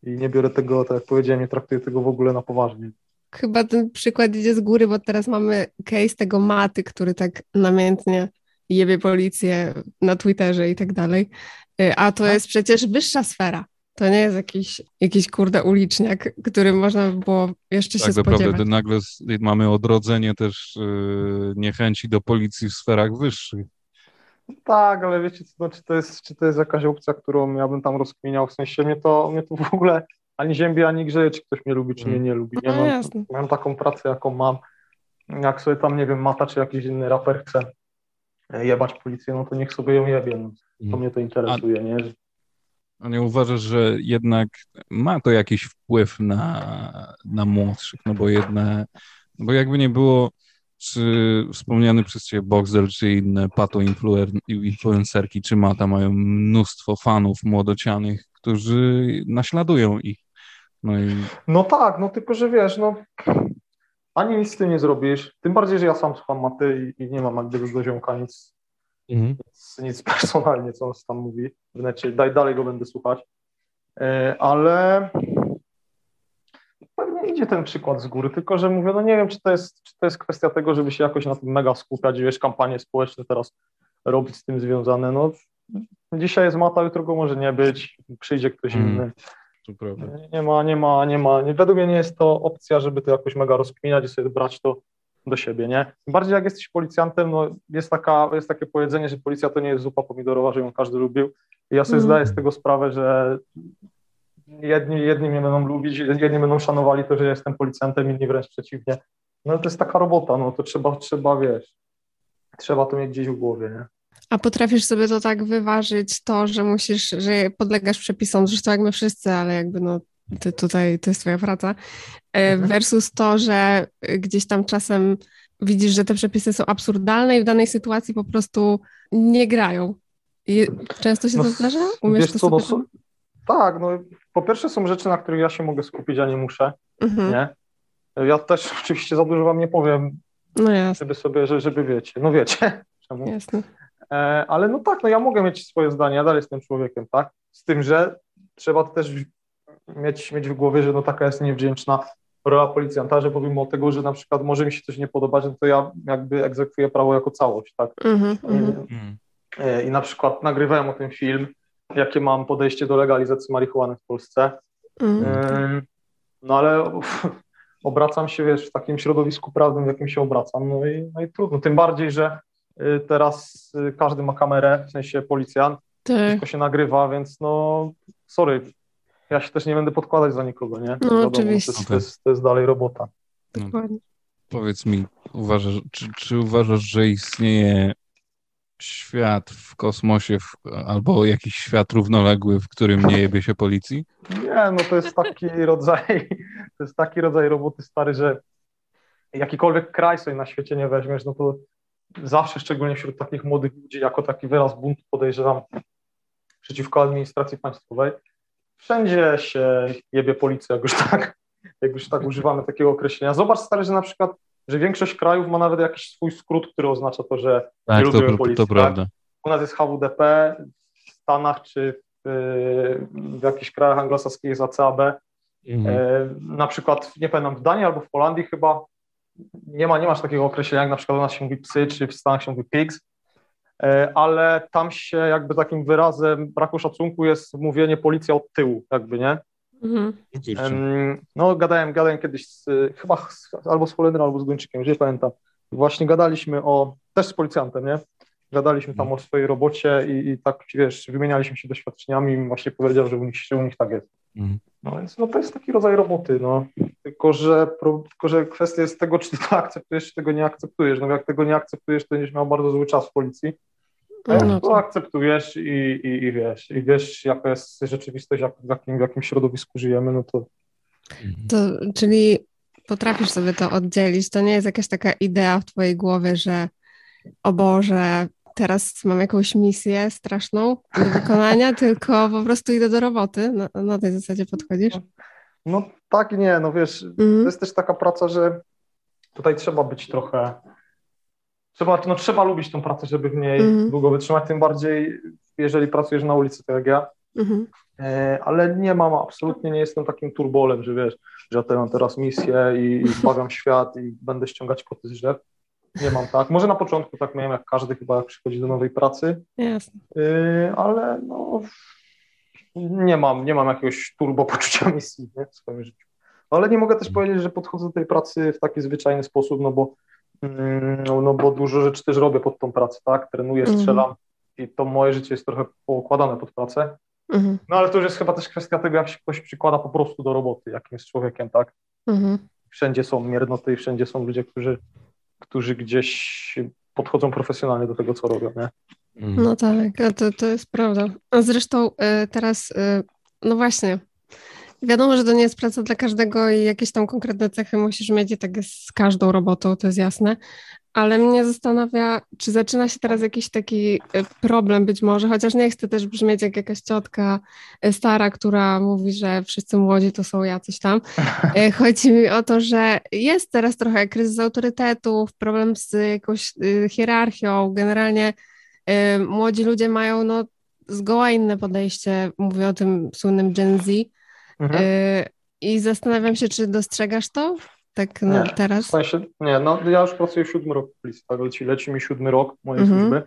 Speaker 3: I nie biorę tego, tak jak powiedziałem, nie traktuję tego w ogóle na poważnie.
Speaker 1: Chyba ten przykład idzie z góry, bo teraz mamy case tego Maty, który tak namiętnie jebie policję na Twitterze i tak dalej. Y, a to jest przecież wyższa sfera. To nie jest jakiś, jakiś kurde uliczniak, którym można by było jeszcze
Speaker 2: Tak
Speaker 1: się spodziewać.
Speaker 2: naprawdę nagle mamy odrodzenie też yy, niechęci do policji w sferach wyższych.
Speaker 3: Tak, ale wiecie, co, no, czy, to jest, czy to jest jakaś opcja, którą ja bym tam rozkminiał, w sensie mnie to, mnie to w ogóle ani ziębi, ani grzeje, czy ktoś mnie lubi, czy mnie nie lubi. Ja
Speaker 1: No
Speaker 3: mam,
Speaker 1: jasne.
Speaker 3: mam taką pracę, jaką mam. Jak sobie tam, nie wiem, Mata, czy jakiś inny raper chce jebać policję, no to niech sobie ją jebie, no. to mnie to interesuje, nie?
Speaker 2: A nie uważasz, że jednak ma to jakiś wpływ na, na młodszych, no bo jedne, no bo jakby nie było, czy wspomniany przez Ciebie Boxer, czy inne pato influencerki, czy Mata mają mnóstwo fanów młodocianych, którzy naśladują ich. No i
Speaker 3: No tak, no tylko, że wiesz, no ani nic z tym nie zrobisz, tym bardziej, że ja sam słucham Maty i, i nie mam jak gdyby do ziomka nic, nic, nic personalnie, co on tam mówi. W necie, daj, dalej go będę słuchać, E, ale pewnie idzie ten przykład z góry, tylko, że mówię, no nie wiem, czy to jest, czy to jest kwestia tego, żeby się jakoś na tym mega skupiać, wiesz, kampanie społeczne teraz robić z tym związane, no dzisiaj jest Mata, jutro go może nie być, przyjdzie ktoś
Speaker 2: Mm.
Speaker 3: inny, nie- ma, nie ma, nie ma. Według mnie nie jest to opcja, żeby to jakoś mega rozkminiać i sobie brać to do siebie, nie? Bardziej jak jesteś policjantem, no jest, taka, jest takie powiedzenie, że policja to nie jest zupa pomidorowa, że ją każdy lubił. I ja sobie
Speaker 1: Mhm.
Speaker 3: zdaję z tego sprawę, że jedni, jedni mnie będą lubić, jedni będą szanowali to, że jestem policjantem, inni wręcz przeciwnie. No to jest taka robota, no to trzeba, trzeba, wiesz, trzeba to mieć gdzieś w głowie, nie?
Speaker 1: A potrafisz sobie to tak wyważyć, to, że musisz, że podlegasz przepisom, zresztą jak my wszyscy, ale jakby no ty tutaj, to jest twoja praca, e,
Speaker 3: Mhm.
Speaker 1: versus to, że gdzieś tam czasem widzisz, że te przepisy są absurdalne i w danej sytuacji po prostu nie grają. I często się
Speaker 3: No,
Speaker 1: to zdarza? Umiesz
Speaker 3: wiesz
Speaker 1: to
Speaker 3: co, no, są- tak, no po pierwsze są rzeczy, na których ja się mogę skupić, a nie muszę,
Speaker 1: Mhm.
Speaker 3: nie? Ja też oczywiście za dużo wam nie powiem,
Speaker 1: No jasne,
Speaker 3: żeby sobie, że- żeby wiecie, no wiecie, czemu.
Speaker 1: jasne.
Speaker 3: E, ale no tak, no ja mogę mieć swoje zdanie, ja dalej jestem człowiekiem, tak? Z tym, że trzeba to też mieć, mieć w głowie, że no taka jest niewdzięczna rola policjanta, że pomimo tego, że na przykład może mi się coś nie podobać, no to ja jakby egzekwuję prawo jako całość, tak?
Speaker 1: Mhm, mhm.
Speaker 2: Mm.
Speaker 3: E, I na przykład nagrywałem o tym film, jakie mam podejście do legalizacji marihuany w Polsce.
Speaker 1: Mhm.
Speaker 3: Ym, No ale obracam się, wiesz, w takim środowisku prawnym, w jakim się obracam, no i, no i trudno. Tym bardziej, że teraz każdy ma kamerę, w sensie policjant,
Speaker 1: Tak.
Speaker 3: wszystko się nagrywa, więc no sorry, ja się też nie będę podkładać za nikogo, nie?
Speaker 1: No,
Speaker 3: Wiadomo,
Speaker 1: oczywiście.
Speaker 3: To jest, to, jest, to jest dalej robota.
Speaker 2: No,
Speaker 1: Dokładnie.
Speaker 2: powiedz mi, uważasz, czy, czy uważasz, że istnieje świat w kosmosie w, albo jakiś świat równoległy, w którym nie jebie się policji?
Speaker 3: Nie, no to jest taki rodzaj, to jest taki rodzaj roboty stary, że jakikolwiek kraj sobie na świecie nie weźmiesz, no to zawsze, szczególnie wśród takich młodych ludzi, jako taki wyraz buntu podejrzewam przeciwko administracji państwowej, wszędzie się jebie policja, jak już tak, jak już tak używamy takiego określenia. Zobacz stary, że na przykład, że większość krajów ma nawet jakiś swój skrót, który oznacza to, że
Speaker 2: Tak,
Speaker 3: lubimy
Speaker 2: to,
Speaker 3: policji,
Speaker 2: to
Speaker 3: tak?
Speaker 2: prawda.
Speaker 3: u nas jest HWDP, w Stanach czy w, w jakichś krajach anglosaskich jest ACAB.
Speaker 2: Mhm.
Speaker 3: E, na przykład, nie pamiętam, w Danii albo w Holandii chyba nie ma, nie masz takiego określenia, jak na przykład u nas się mówi psy, czy w Stanach się mówi pigs, ale tam się jakby takim wyrazem braku szacunku jest mówienie policja od tyłu, jakby, nie?
Speaker 1: Mhm.
Speaker 3: No, gadałem, gadałem kiedyś z, chyba z, albo z Holendrem, albo z Gończykiem, już nie pamiętam. Właśnie gadaliśmy o, też z policjantem, nie? Gadaliśmy tam o swojej robocie i, i tak, wiesz, wymienialiśmy się doświadczeniami i właśnie powiedział, że u nich, że u nich tak jest.
Speaker 2: Mhm.
Speaker 3: No więc no, to jest taki rodzaj roboty, no. Tylko że, pro, tylko, że kwestia jest tego, czy ty to akceptujesz, czy tego nie akceptujesz. No jak tego nie akceptujesz, to będziesz miał bardzo zły czas w policji. A jak
Speaker 1: No
Speaker 3: to
Speaker 1: to-
Speaker 3: akceptujesz i, i, i wiesz, i wiesz, jaka jest rzeczywistość, jak, w, jakim, w jakim środowisku żyjemy, no to
Speaker 1: To, czyli potrafisz sobie to oddzielić. To nie jest jakaś taka idea w twojej głowie, że o Boże, teraz mam jakąś misję straszną do wykonania, tylko po prostu idę do roboty. Na, na tej zasadzie podchodzisz?
Speaker 3: No tak nie, no wiesz, to
Speaker 1: Mhm.
Speaker 3: jest też taka praca, że tutaj trzeba być trochę, trzeba, no, trzeba lubić tą pracę, żeby w niej
Speaker 1: Mhm.
Speaker 3: długo wytrzymać, tym bardziej jeżeli pracujesz na ulicy, tak jak ja.
Speaker 1: Mhm.
Speaker 3: E, ale nie mam, absolutnie nie jestem takim turbolem, że wiesz, że ja te- mam teraz misję i, i zbawiam świat i będę ściągać koty z drzew. Nie mam tak. Może na początku tak miałem, jak każdy chyba, jak przychodzi do nowej pracy,
Speaker 1: Jasne.
Speaker 3: Yy, ale no, nie mam, nie mam jakiegoś turbo poczucia misji nie, w swoim życiu. Ale nie mogę też powiedzieć, że podchodzę do tej pracy w taki zwyczajny sposób, no bo, no, no bo dużo rzeczy też robię pod tą pracę, tak? Trenuję,
Speaker 1: Mhm.
Speaker 3: strzelam i to moje życie jest trochę poukładane pod pracę.
Speaker 1: Mhm.
Speaker 3: No ale to już jest chyba też kwestia tego, jak się ktoś przykłada po prostu do roboty, jakim jest człowiekiem, tak?
Speaker 1: Mhm.
Speaker 3: Wszędzie są miernoty i wszędzie są ludzie, którzy, którzy gdzieś podchodzą profesjonalnie do tego, co robią, nie?
Speaker 1: No tak, to, to jest prawda. A zresztą y, teraz, y, no właśnie, wiadomo, że to nie jest praca dla każdego i jakieś tam konkretne cechy musisz mieć i tak jest z każdą robotą, to jest jasne. Ale mnie zastanawia, czy zaczyna się teraz jakiś taki y, problem być może, chociaż nie chcę też brzmieć jak jakaś ciotka y, stara, która mówi, że wszyscy młodzi to są jacyś tam. Y, Chodzi mi o to, że jest teraz trochę kryzys autorytetów, problem z jakąś hierarchią, generalnie młodzi ludzie mają no, zgoła inne podejście, mówię o tym słynnym Gen Z
Speaker 3: Mhm.
Speaker 1: Y, I zastanawiam się, czy dostrzegasz to? Tak no,
Speaker 3: teraz? W sensie, nie, no ja już pracuję siódmy rok w listach, leci, leci mi siódmy rok mojej
Speaker 1: mhm.
Speaker 3: służby.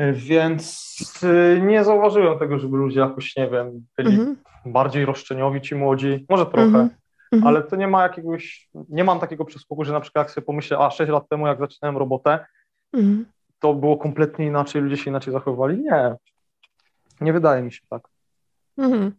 Speaker 3: Y, więc y, nie zauważyłem tego, żeby ludzie jakoś, nie wiem, byli
Speaker 1: mhm.
Speaker 3: bardziej roszczeniowi ci młodzi, może trochę,
Speaker 1: mhm. mhm.
Speaker 3: ale to nie ma jakiegoś, nie mam takiego przyspoku, że na przykład jak sobie pomyślę, a sześć lat temu jak zaczynałem robotę,
Speaker 1: mhm.
Speaker 3: to było kompletnie inaczej, ludzie się inaczej zachowywali. Nie, nie wydaje mi się tak.
Speaker 1: Mhm.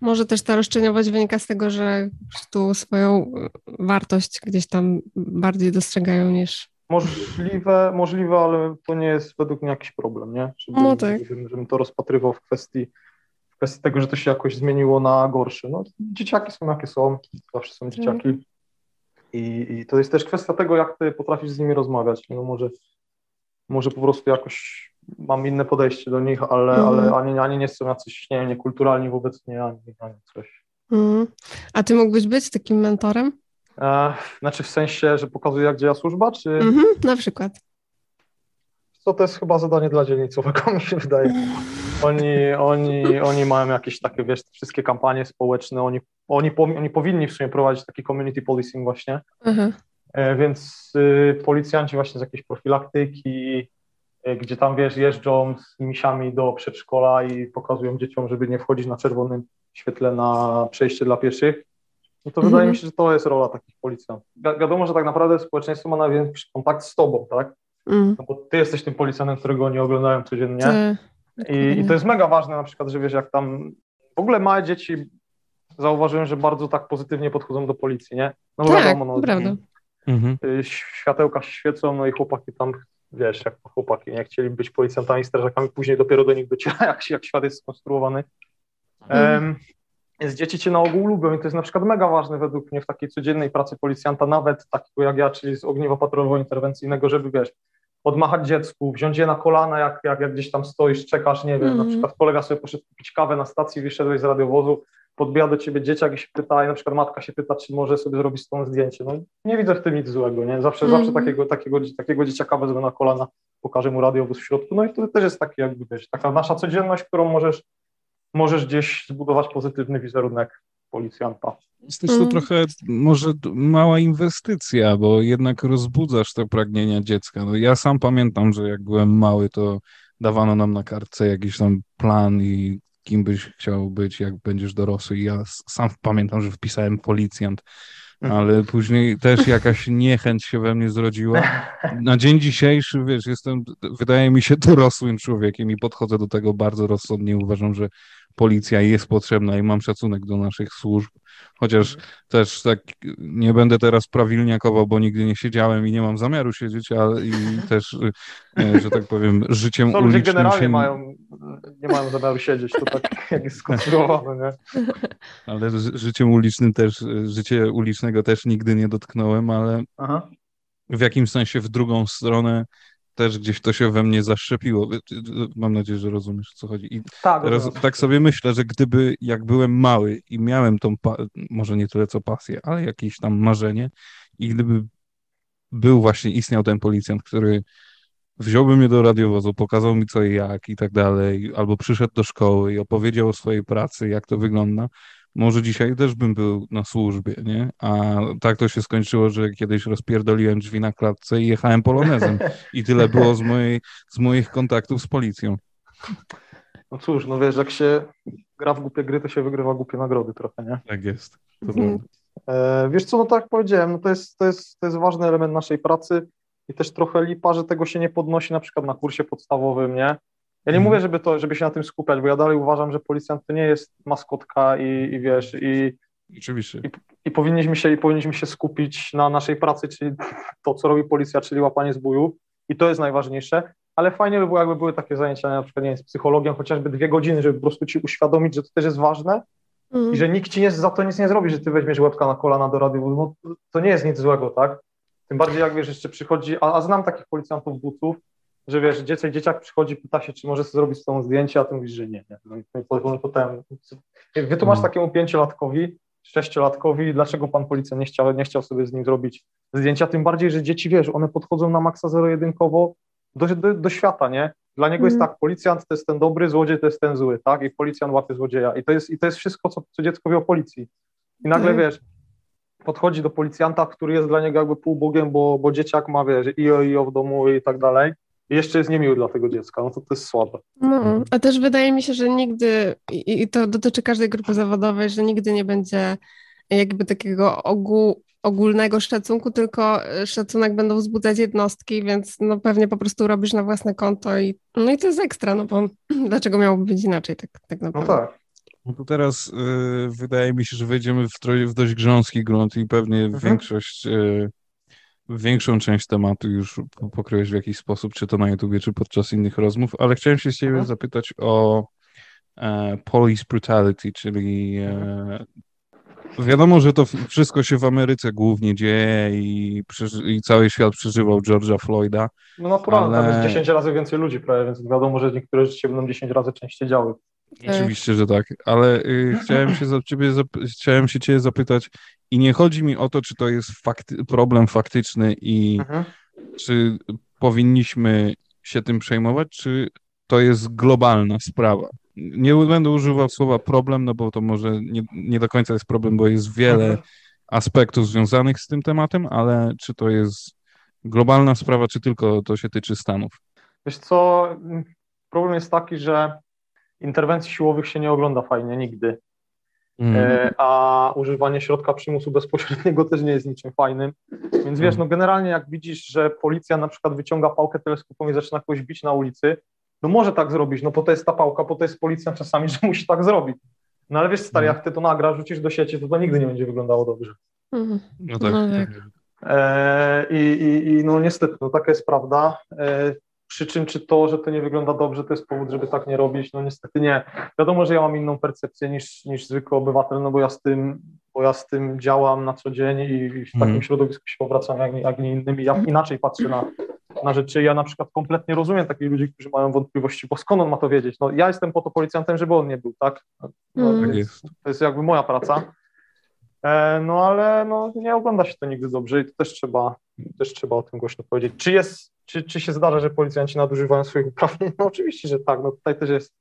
Speaker 1: Może też ta roszczeniowość wynika z tego, że prostu swoją y, wartość gdzieś tam bardziej dostrzegają niż.
Speaker 3: Możliwe, możliwe, ale to nie jest według mnie jakiś problem, nie? Żeby,
Speaker 1: No tak.
Speaker 3: żebym, żebym to rozpatrywał w kwestii, w kwestii tego, że to się jakoś zmieniło na gorsze. No, dzieciaki są jakie są, zawsze są dzieciaki. I, I to jest też kwestia tego, jak ty potrafisz z nimi rozmawiać. No może, może po prostu jakoś mam inne podejście do nich, ale,
Speaker 1: Mhm.
Speaker 3: ale ani, ani nie są jacyś nie, niekulturalni wobec mnie, ani, ani coś.
Speaker 1: Mhm. A ty mógłbyś być takim mentorem?
Speaker 3: E, znaczy w sensie, że pokazuję, jak działa służba, czy...
Speaker 1: Mhm, na przykład.
Speaker 3: Co to jest chyba zadanie dla dzielnicowego, mi się wydaje. Oni, oni, oni mają jakieś takie, wiesz, wszystkie kampanie społeczne, oni, oni, oni powinni w sumie prowadzić taki community policing właśnie,
Speaker 1: Aha.
Speaker 3: e, więc y, policjanci właśnie z jakiejś profilaktyki, gdzie tam, wiesz, jeżdżą z misiami do przedszkola i pokazują dzieciom, żeby nie wchodzić na czerwonym świetle na przejście dla pieszych, no to
Speaker 1: Mhm.
Speaker 3: wydaje mi się, że to jest rola takich policjantów. Wi- wiadomo, że tak naprawdę społeczeństwo ma największy kontakt z tobą, tak?
Speaker 1: Mm.
Speaker 3: No bo ty jesteś tym policjantem, którego oni oglądają codziennie.
Speaker 1: Te-
Speaker 3: I, I to jest mega ważne na przykład, że wiesz, jak tam w ogóle małe dzieci zauważyłem, że bardzo tak pozytywnie podchodzą do policji, nie? No
Speaker 1: Tak,
Speaker 3: wiadomo, no,
Speaker 1: prawda.
Speaker 2: Mhm.
Speaker 3: y, światełka się świecą, no i chłopaki tam, wiesz, jak chłopaki nie chcieli być policjantami, strażakami, później dopiero do nich dociera, jak, jak świat jest skonstruowany.
Speaker 1: Mhm.
Speaker 3: Więc dzieci cię na ogół lubią i to jest na przykład mega ważne według mnie w takiej codziennej pracy policjanta, nawet takiego jak ja, czyli z ogniwa patrolowo-interwencyjnego, żeby wiesz, odmachać dziecku, wziąć je na kolana, jak, jak, jak gdzieś tam stoisz, czekasz, nie wiem, na
Speaker 1: Mhm.
Speaker 3: przykład kolega sobie poszedł kupić kawę na stacji, wyszedłeś z radiowozu, podbija do ciebie dzieciak i się pyta, i na przykład matka się pyta, czy może sobie zrobić z tą zdjęcie. No nie widzę w tym nic złego, nie? Zawsze,
Speaker 1: Mhm.
Speaker 3: zawsze takiego, takiego, takiego dzieciaka wezmę na kolana, pokażę mu radiowóz w środku, no i to też jest taki jakby, wiesz, taka nasza codzienność, którą możesz, możesz gdzieś zbudować pozytywny wizerunek policjanta.
Speaker 2: Jest też to
Speaker 1: Mhm.
Speaker 2: trochę może mała inwestycja, bo jednak rozbudzasz te pragnienia dziecka. No ja sam pamiętam, że jak byłem mały, to dawano nam na kartce jakiś tam plan i kim byś chciał być, jak będziesz dorosły. I ja sam pamiętam, że wpisałem policjant,
Speaker 3: Mhm.
Speaker 2: ale później też jakaś niechęć się we mnie zrodziła. Na dzień dzisiejszy, wiesz, jestem, wydaje mi się, dorosłym człowiekiem i podchodzę do tego bardzo rozsądnie. Uważam, że policja jest potrzebna i mam szacunek do naszych służb. Chociaż też tak nie będę teraz prawilniakował, bo nigdy nie siedziałem i nie mam zamiaru siedzieć, ale i też, e, że tak powiem, życiem
Speaker 3: ludzie
Speaker 2: ulicznym
Speaker 3: generalnie
Speaker 2: się...
Speaker 3: mają, nie mają zamiaru siedzieć, to tak jak jest skonstruowane, nie?
Speaker 2: Ale ży- życiem ulicznym też, e, życie ulicznego też nigdy nie dotknąłem, ale
Speaker 3: Aha.
Speaker 2: w jakimś sensie w drugą stronę też gdzieś to się we mnie zaszczepiło. Mam nadzieję, że rozumiesz, o co chodzi. I
Speaker 3: Tak,
Speaker 2: teraz
Speaker 3: rozumiem.
Speaker 2: tak sobie myślę, że gdyby, jak byłem mały i miałem tą, może nie tyle co pasję, ale jakieś tam marzenie i gdyby był właśnie, istniał ten policjant, który wziąłby mnie do radiowozu, pokazał mi co i jak i tak dalej, albo przyszedł do szkoły i opowiedział o swojej pracy, jak to wygląda, może dzisiaj też bym był na służbie, nie? A tak to się skończyło, że kiedyś rozpierdoliłem drzwi na klatce i jechałem polonezem. I tyle było z, mojej, z moich kontaktów z policją.
Speaker 3: No cóż, no wiesz, jak się gra w głupie gry, to się wygrywa głupie nagrody trochę, nie?
Speaker 2: Tak jest.
Speaker 1: Mhm.
Speaker 3: E, wiesz co, no tak jak powiedziałem, no to jest, to, jest, to jest ważny element naszej pracy i też trochę lipa, że tego się nie podnosi na przykład na kursie podstawowym, nie? Ja nie
Speaker 2: Mhm.
Speaker 3: mówię, żeby, to, żeby się na tym skupiać, bo ja dalej uważam, że policjant to nie jest maskotka i, i wiesz, i,
Speaker 2: Oczywiście.
Speaker 3: i, powinniśmy się, i powinniśmy się skupić na naszej pracy, czyli to, co robi policja, czyli łapanie zbójów i to jest najważniejsze, ale fajnie by było, jakby były takie zajęcia, na przykład, nie wiem, z psychologiem, chociażby dwie godziny, żeby po prostu ci uświadomić, że to też jest ważne
Speaker 1: Mhm.
Speaker 3: i że nikt ci nie, za to nic nie zrobi, że ty weźmiesz łebka na kolana do radiowozu, no, to nie jest nic złego, tak? Tym bardziej jak wiesz, jeszcze przychodzi, a, a znam takich policjantów buców, że wiesz, dzieciak, dzieciak przychodzi, pyta się, czy może zrobić z tą zdjęcie, a ty mówisz, że nie. nie. No i po- potem wytłumacz
Speaker 2: Mhm.
Speaker 3: takiemu pięciolatkowi, sześciolatkowi, dlaczego pan policjant nie chciał, nie chciał sobie z nim zrobić zdjęcia, tym bardziej, że dzieci, wiesz, one podchodzą na maksa zero-jedynkowo do, do, do świata, nie? Dla niego jest
Speaker 1: Mhm.
Speaker 3: tak, policjant to jest ten dobry, złodziej to jest ten zły, tak? I policjant łapie złodzieja. I to jest, i to jest wszystko, co, co dziecko wie o policji. I nagle,
Speaker 1: Mhm.
Speaker 3: wiesz, podchodzi do policjanta, który jest dla niego jakby półbogiem, bo, bo dzieciak ma, wiesz, i o, i o w domu i tak dalej. Jeszcze jest niemiły dla tego dziecka, no to to jest słabe.
Speaker 1: No, a też wydaje mi się, że nigdy, i to dotyczy każdej grupy zawodowej, że nigdy nie będzie jakby takiego ogół, ogólnego szacunku, tylko e, szacunek będą wzbudzać jednostki, więc no pewnie po prostu robisz na własne konto i no i to jest ekstra, no bo dlaczego miałoby być inaczej tak, tak
Speaker 3: No
Speaker 1: naprawdę.
Speaker 3: tak.
Speaker 2: No to teraz y, wydaje mi się, że wejdziemy w, w dość grząski grunt i pewnie
Speaker 3: Mhm.
Speaker 2: większość, y, większą część tematu już po- pokryłeś w jakiś sposób, czy to na YouTubie, czy podczas innych rozmów, ale chciałem się z ciebie
Speaker 3: Mhm.
Speaker 2: zapytać o e, police brutality, czyli
Speaker 3: Mhm.
Speaker 2: e, wiadomo, że to wszystko się w Ameryce głównie dzieje i, i cały świat przeżywał George'a Floyda.
Speaker 3: No naturalnie, tam
Speaker 2: Ale-
Speaker 3: jest 10 razy więcej ludzi prawie, więc wiadomo, że niektóre rzeczy się będą 10 razy częściej działy.
Speaker 1: Tak.
Speaker 2: Oczywiście, że tak, ale y, chciałem się za ciebie chciałem się ciebie zapytać i nie chodzi mi o to, czy to jest fakty- problem faktyczny i
Speaker 3: Mhm.
Speaker 2: czy powinniśmy się tym przejmować, czy to jest globalna sprawa. Nie będę używał słowa problem, no bo to może nie, nie do końca jest problem, bo jest wiele
Speaker 3: Mhm.
Speaker 2: aspektów związanych z tym tematem, ale czy to jest globalna sprawa, czy tylko to się tyczy Stanów?
Speaker 3: Wiesz co, problem jest taki, że interwencji siłowych się nie ogląda fajnie nigdy,
Speaker 2: Mm.
Speaker 3: e, a używanie środka przymusu bezpośredniego też nie jest niczym fajnym. Więc wiesz, no generalnie jak widzisz, że policja na przykład wyciąga pałkę teleskopową i zaczyna kogoś bić na ulicy, no może tak zrobić, no po to jest ta pałka, po to jest policja czasami, że musi tak zrobić. No ale wiesz, stary, jak ty to nagrasz, rzucisz do sieci, to to nigdy nie będzie wyglądało dobrze.
Speaker 1: Mhm.
Speaker 2: No tak.
Speaker 1: No tak.
Speaker 3: E, I, i, I no niestety, no taka jest prawda. Przy czym czy to, że to nie wygląda dobrze, to jest powód, żeby tak nie robić? No niestety nie. Wiadomo, że ja mam inną percepcję niż, niż zwykły obywatel, no bo ja z tym, bo ja z tym działam na co dzień i, w takim
Speaker 2: Mhm.
Speaker 3: środowisku się obracam jak, nie- jak nie innymi. Ja inaczej patrzę na, na rzeczy. Ja na przykład kompletnie rozumiem takich ludzi, którzy mają wątpliwości, bo skąd on ma to wiedzieć? No ja jestem po to policjantem, żeby on nie był, tak? No, więc
Speaker 2: jest.
Speaker 3: to jest jakby moja praca. E, No ale no, nie ogląda się to nigdy dobrze i to też trzeba, też trzeba o tym głośno powiedzieć. Czy jest, czy, czy się zdarza, że policjanci nadużywają swoich uprawnień? No oczywiście, że tak. No tutaj też jest,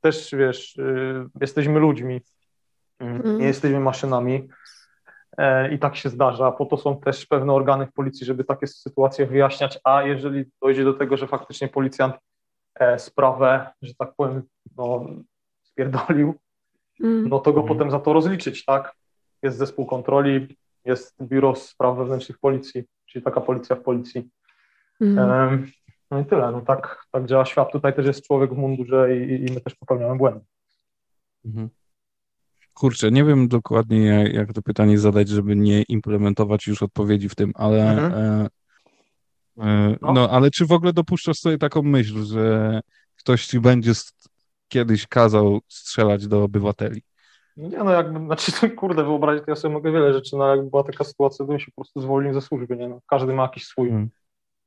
Speaker 3: też wiesz, y, jesteśmy ludźmi,
Speaker 1: Mm.
Speaker 3: nie jesteśmy maszynami e, i tak się zdarza. Po to są też pewne organy w policji, żeby takie sytuacje wyjaśniać, a jeżeli dojdzie do tego, że faktycznie policjant e, sprawę, że tak powiem, no, spierdolił,
Speaker 1: Mm.
Speaker 3: no to go
Speaker 2: Mhm.
Speaker 3: potem za to rozliczyć, tak? Jest zespół kontroli, jest biuro spraw wewnętrznych policji, czyli taka policja w policji.
Speaker 1: Mhm.
Speaker 3: No i tyle, no tak, tak działa świat. Tutaj też jest człowiek w mundurze i, i my też popełniamy błędy.
Speaker 2: Mhm. Kurczę, nie wiem dokładnie jak, to pytanie zadać, żeby nie implementować już odpowiedzi w tym, ale
Speaker 3: Mhm.
Speaker 2: e, e,
Speaker 3: No.
Speaker 2: no, ale czy w ogóle dopuszczasz sobie taką myśl, że ktoś ci będzie kiedyś kazał strzelać do obywateli?
Speaker 3: No Nie no, jakby, znaczy, kurde, wyobrazić to ja sobie mogę wiele rzeczy, no ale jakby była taka sytuacja, to bym się po prostu zwolnił ze służby, nie no. Każdy ma jakiś swój,
Speaker 2: Mhm.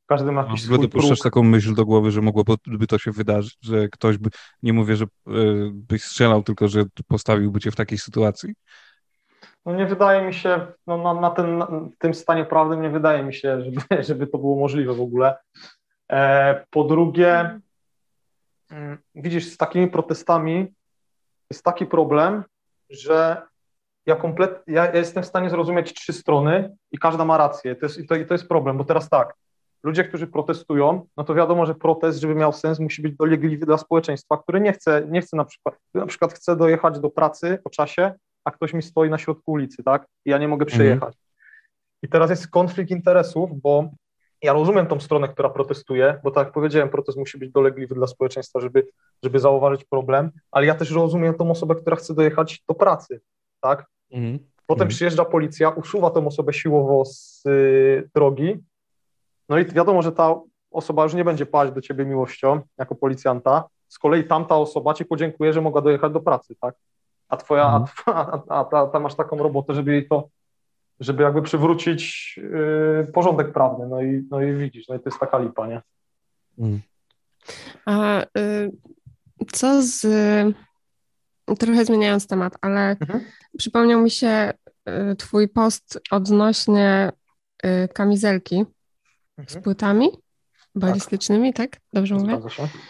Speaker 3: Każdy ma jakiś swój
Speaker 2: dopuszczasz taką myśl do głowy, że mogłoby to się wydarzyć, że ktoś by, nie mówię, że e, byś strzelał, tylko że postawiłby cię w takiej sytuacji?
Speaker 3: no nie wydaje mi się, no na, na, ten, na tym stanie prawnym nie wydaje mi się, żeby, żeby to było możliwe w ogóle. E, po drugie, mm, widzisz, z takimi protestami jest taki problem, że ja komplet, ja, ja jestem w stanie zrozumieć trzy strony i każda ma rację. To jest, i, to, I to jest problem, bo teraz tak, ludzie, którzy protestują, no to wiadomo, że protest, żeby miał sens, musi być dolegliwy dla społeczeństwa, które nie chce, nie chce na przykład, na przykład chce dojechać do pracy o czasie, a ktoś mi stoi na środku ulicy, tak? I ja nie mogę przejechać. Mhm. I teraz jest konflikt interesów, bo ja rozumiem tą stronę, która protestuje, bo tak jak powiedziałem, protest musi być dolegliwy dla społeczeństwa, żeby, żeby zauważyć problem, ale ja też rozumiem tą osobę, która chce dojechać do pracy, tak? Mhm. Potem mhm. przyjeżdża policja, usuwa tą osobę siłowo z y, drogi, no i wiadomo, że ta osoba już nie będzie paść do ciebie miłością jako policjanta, z kolei tamta osoba ci podziękuje, że mogła dojechać do pracy, tak? A twoja, mhm. a, a, a, a masz taką robotę, żeby jej to żeby jakby przywrócić y, porządek prawny. No i, no i widzisz, no i to jest taka lipa, nie? Mm.
Speaker 1: A y, co z. Trochę zmieniając temat, ale mhm. przypomniał mi się y, Twój post odnośnie y, kamizelki mhm. z płytami balistycznymi, tak? tak? Dobrze mówię?